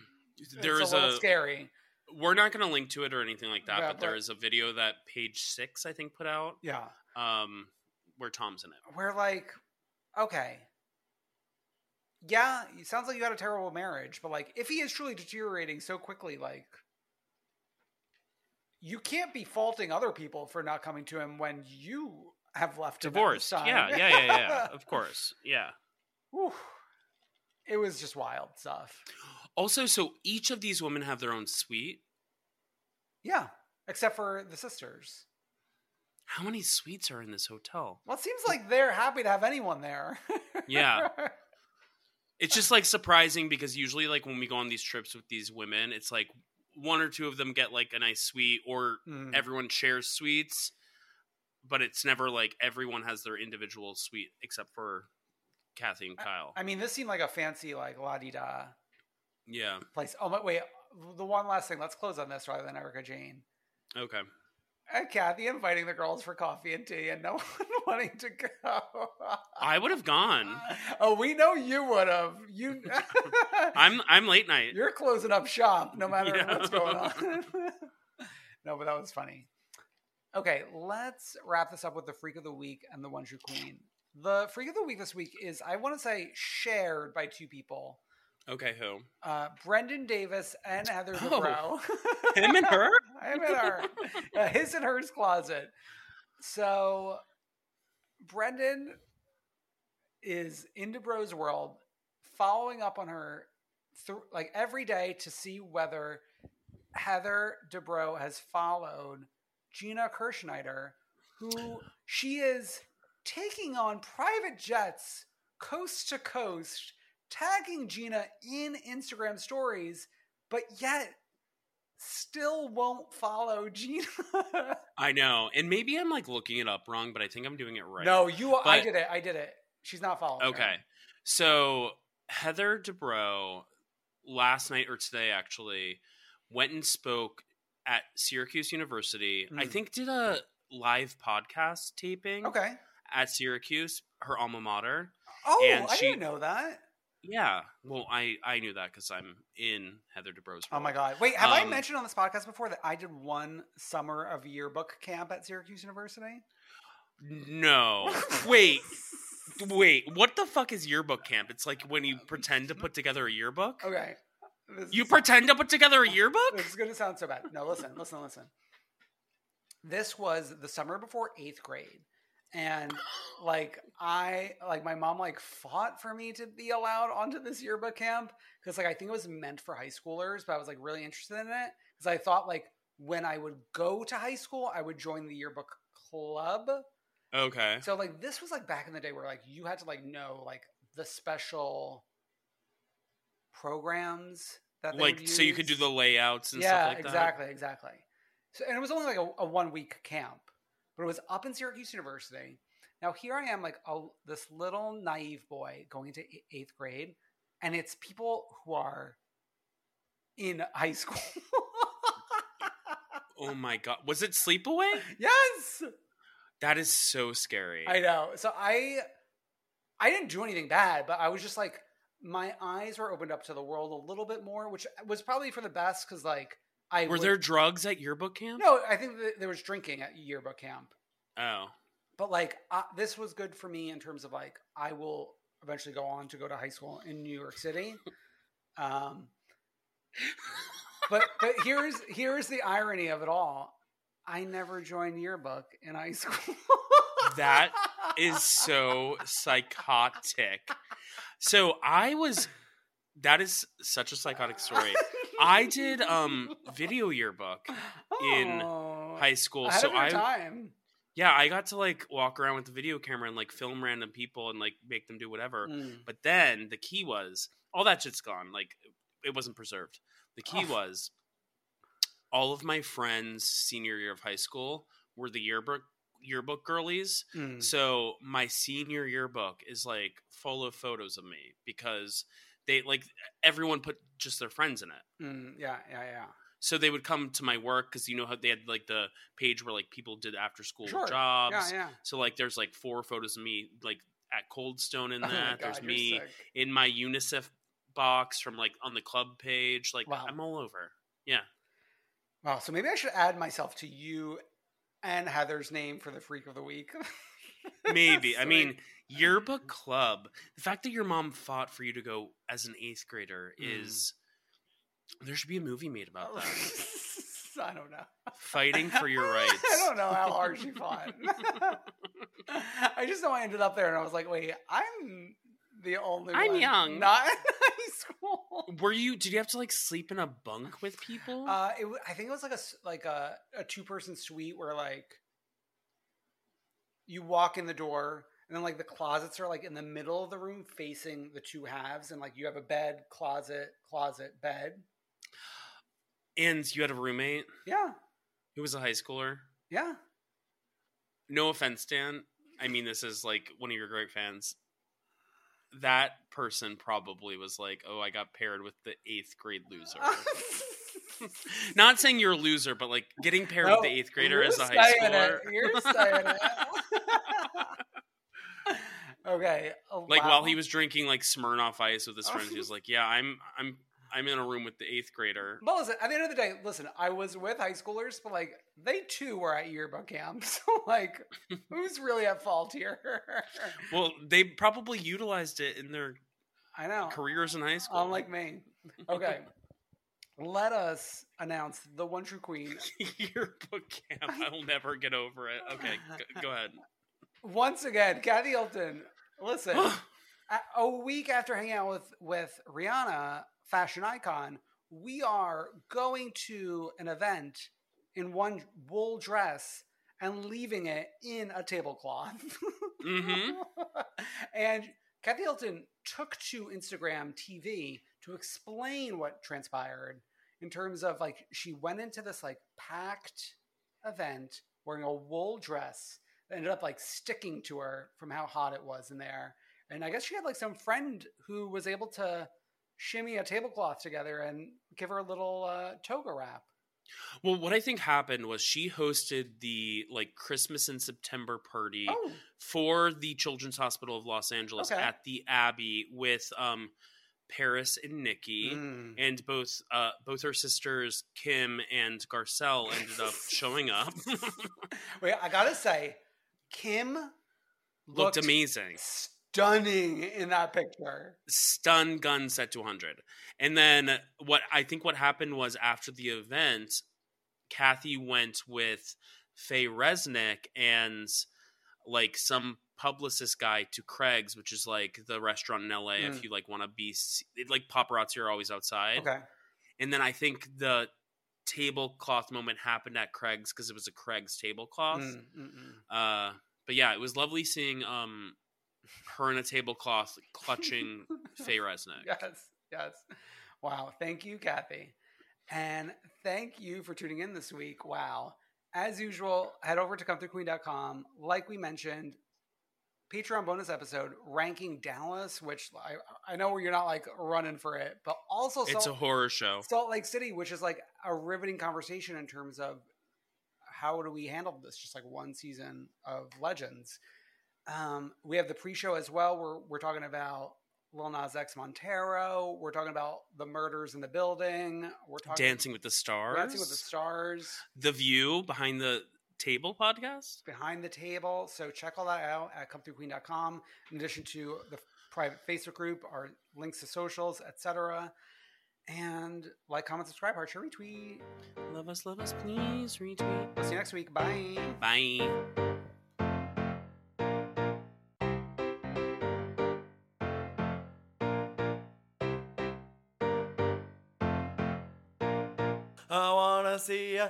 there it's is a little a. scary. We're not going to link to it or anything like that, Yeah, but there but- is a video that page six, I think, put out, Yeah. um, where Tom's in it. We're like, okay. Yeah, it sounds like you had a terrible marriage, but like if he is truly deteriorating so quickly, like you can't be faulting other people for not coming to him when you have left him Divorced. Yeah, yeah, yeah, yeah. of course. Yeah. Whew. It was just wild stuff. Also, so each of these women have their own suite. Yeah, except for the sisters. How many suites are in this hotel? Well, it seems like they're happy to have anyone there. Yeah. It's just like surprising because usually, like when we go on these trips with these women, it's like one or two of them get like a nice suite, or Mm. everyone shares suites, but it's never like everyone has their individual suite except for Kathy and Kyle. I mean, this seemed like a fancy, like la di da yeah. place. Oh, but wait, the one last thing. Let's close on this rather than Erika Jayne. Okay. And Kathy inviting the girls for coffee and tea, and no one wanting to go. I would have gone. oh, we know you would have. You, I'm I'm late night. you're closing up shop no matter Yeah. what's going on. no, but that was funny. Okay, let's wrap this up with the freak of the week and the one true queen. The freak of the week this week is, I want to say, shared by two people. Okay, who? Uh, Brendan Davis and Heather Oh. Dubrow. Him and her? Him and her. Uh, his and hers closet. So Brendan is in Dubrow's world, following up on her th- like every day to see whether Heather Dubrow has followed Gina Kirschenheiter, who she is taking on private jets coast to coast, tagging Gina in Instagram stories, but yet still won't follow Gina. I know, and maybe I'm like looking it up wrong, but I think I'm doing it right. No, you. I did it. I did it. She's not following. her. Okay. So Heather Dubrow last night or today actually went and spoke at Syracuse University. I Mm. think did a live podcast taping Okay. at Syracuse, her alma mater. Oh, And I she- didn't know that. Yeah, well, I I knew that because I'm in Heather Dubrow's. Oh my god! Wait, have I Um, mentioned on this podcast before that I did one summer of yearbook camp at Syracuse University? No, wait, wait. What the fuck is yearbook camp? It's like when you pretend to put together a yearbook. Okay. This You is- pretend to put together a yearbook? This is going to sound so bad. No, listen, listen, listen. This was the summer before eighth grade. And like I like my mom like fought for me to be allowed onto this yearbook camp because like I think it was meant for high schoolers, but I was like really interested in it because I thought like when I would go to high school, I would join the yearbook club. Okay. So like this was like back in the day where like you had to like know like the special programs that they Like so you could do the layouts and yeah, stuff like that. exactly, exactly. So and it was only like a, a one week camp, but it was up in Syracuse University. Now here I am, like a, this little naive boy going into eighth grade, and it's people who are in high school. Oh my god. Was it Sleepaway? yes, That is so scary. I know. So I, I didn't do anything bad, but I was just like, my eyes were opened up to the world a little bit more, which was probably for the best because like I Were would- there drugs at yearbook camp? no, I think that there was drinking at yearbook camp. Oh. but like uh, this was good for me in terms of like I will eventually go on to go to high school in New York City. Um, but but here's here's the irony of it all. I never joined yearbook in high school. That is so psychotic. So I was that is such a psychotic story. I did um video yearbook in Oh, high school. So I time. yeah, I got to like walk around with the video camera and like film random people and like make them do whatever. Mm. But then the key was all that shit's gone. Like it wasn't preserved. The key Oh. was all of my friends senior year of high school were the yearbook yearbook girlies. Mm. So my senior yearbook is like full of photos of me because they like everyone put just their friends in it. Mm, yeah, yeah, yeah. So they would come to my work because you know how they had like the page where like people did after school Sure. jobs. Yeah, yeah. So like there's like four photos of me like at Cold Stone in Oh that. God, there's me sick. in my UNICEF box from like on the club page. Like Wow. I'm all over. Yeah. Wow, so maybe I should add myself to you and Heather's name for the freak of the week. Maybe. I mean, yearbook club. The fact that your mom fought for you to go as an eighth grader Mm. is there should be a movie made about that. I don't know. Fighting for your rights. I don't know how hard she fought. I just know I ended up there and I was like, wait, I'm the only I'm one young. not in high school. Were you? Did you have to like sleep in a bunk with people? Uh, it, I think it was like a like a, a two person suite where like you walk in the door and then like the closets are like in the middle of the room facing the two halves and like you have a bed closet closet bed and you had a roommate yeah who was a high schooler. yeah No offense, Dan. I mean, this is like one of your great fans. That person probably was like, "Oh, I got paired with the eighth grade loser." Not saying you're a loser, but like getting paired with the eighth grader as a high schooler. You're saying it. okay. oh, like while he was drinking like Smirnoff Ice with his Oh. friends, he oh. was like, "Yeah, I'm, I'm, I'm in a room with the eighth grader." But listen, at the end of the day, listen, I was with high schoolers, but like they too were at yearbook camp. So like, who's really at fault here? Well, they probably utilized it in their I know. careers in high school. Unlike me. Okay. Let us announce the one true queen. yearbook camp, I'll never get over it. Okay, g- go ahead. Once again, Kathy Hilton. Listen, a, a week after hanging out with with Rihanna, fashion icon, we are going to an event in one wool dress and leaving it in a tablecloth. Mhm. and Kathy Hilton took to Instagram TV to explain what transpired in terms of like she went into this like packed event wearing a wool dress ended up like sticking to her from how hot it was in there. And I guess she had like some friend who was able to shimmy a tablecloth together and give her a little uh, toga wrap. Well, what I think happened was she hosted the like Christmas in September party Oh, for the Children's Hospital of Los Angeles Okay. at the Abbey with um Paris and Nicky. mm. And both uh both her sisters Kim and Garcelle ended up showing up. wait, I gotta say, Kim Looked amazing. stunning in that picture. Stun gun set to 100. And then what I think what happened was after the event, Kathy went with Faye Resnick and like some publicist guy to Craig's, which is like the restaurant in LA. Mm. If you like want to be like paparazzi are always outside. Okay. And then I think the tablecloth moment happened at Craig's because it was a Craig's tablecloth. Mm, mm, mm. Uh, but yeah, it was lovely seeing um her in a tablecloth clutching Faye Resnick. Yes, yes. Wow. Thank you, Kathy. And thank you for tuning in this week. Wow. As usual, head over to comethroughqueen.com. Like we mentioned, Patreon bonus episode ranking Dallas, which I, I know you're not like running for it, but also It's a horror show. Salt Lake City, which is like a riveting conversation in terms of how do we handle this? Just like one season of Legends. Um, we have the pre-show as well. We're we're talking about Lil Nas X Montero. We're talking about the murders in the building. We're talking Dancing with the Stars. Dancing with the Stars, The View behind the table podcast. behind the table. So check all that out at comethroughqueen.com. In addition to the private Facebook group, our links to socials, etc. And like, comment, subscribe, heart, share, retweet. Love us, love us, please retweet. I'll see you next week. Bye. Bye. I wanna see ya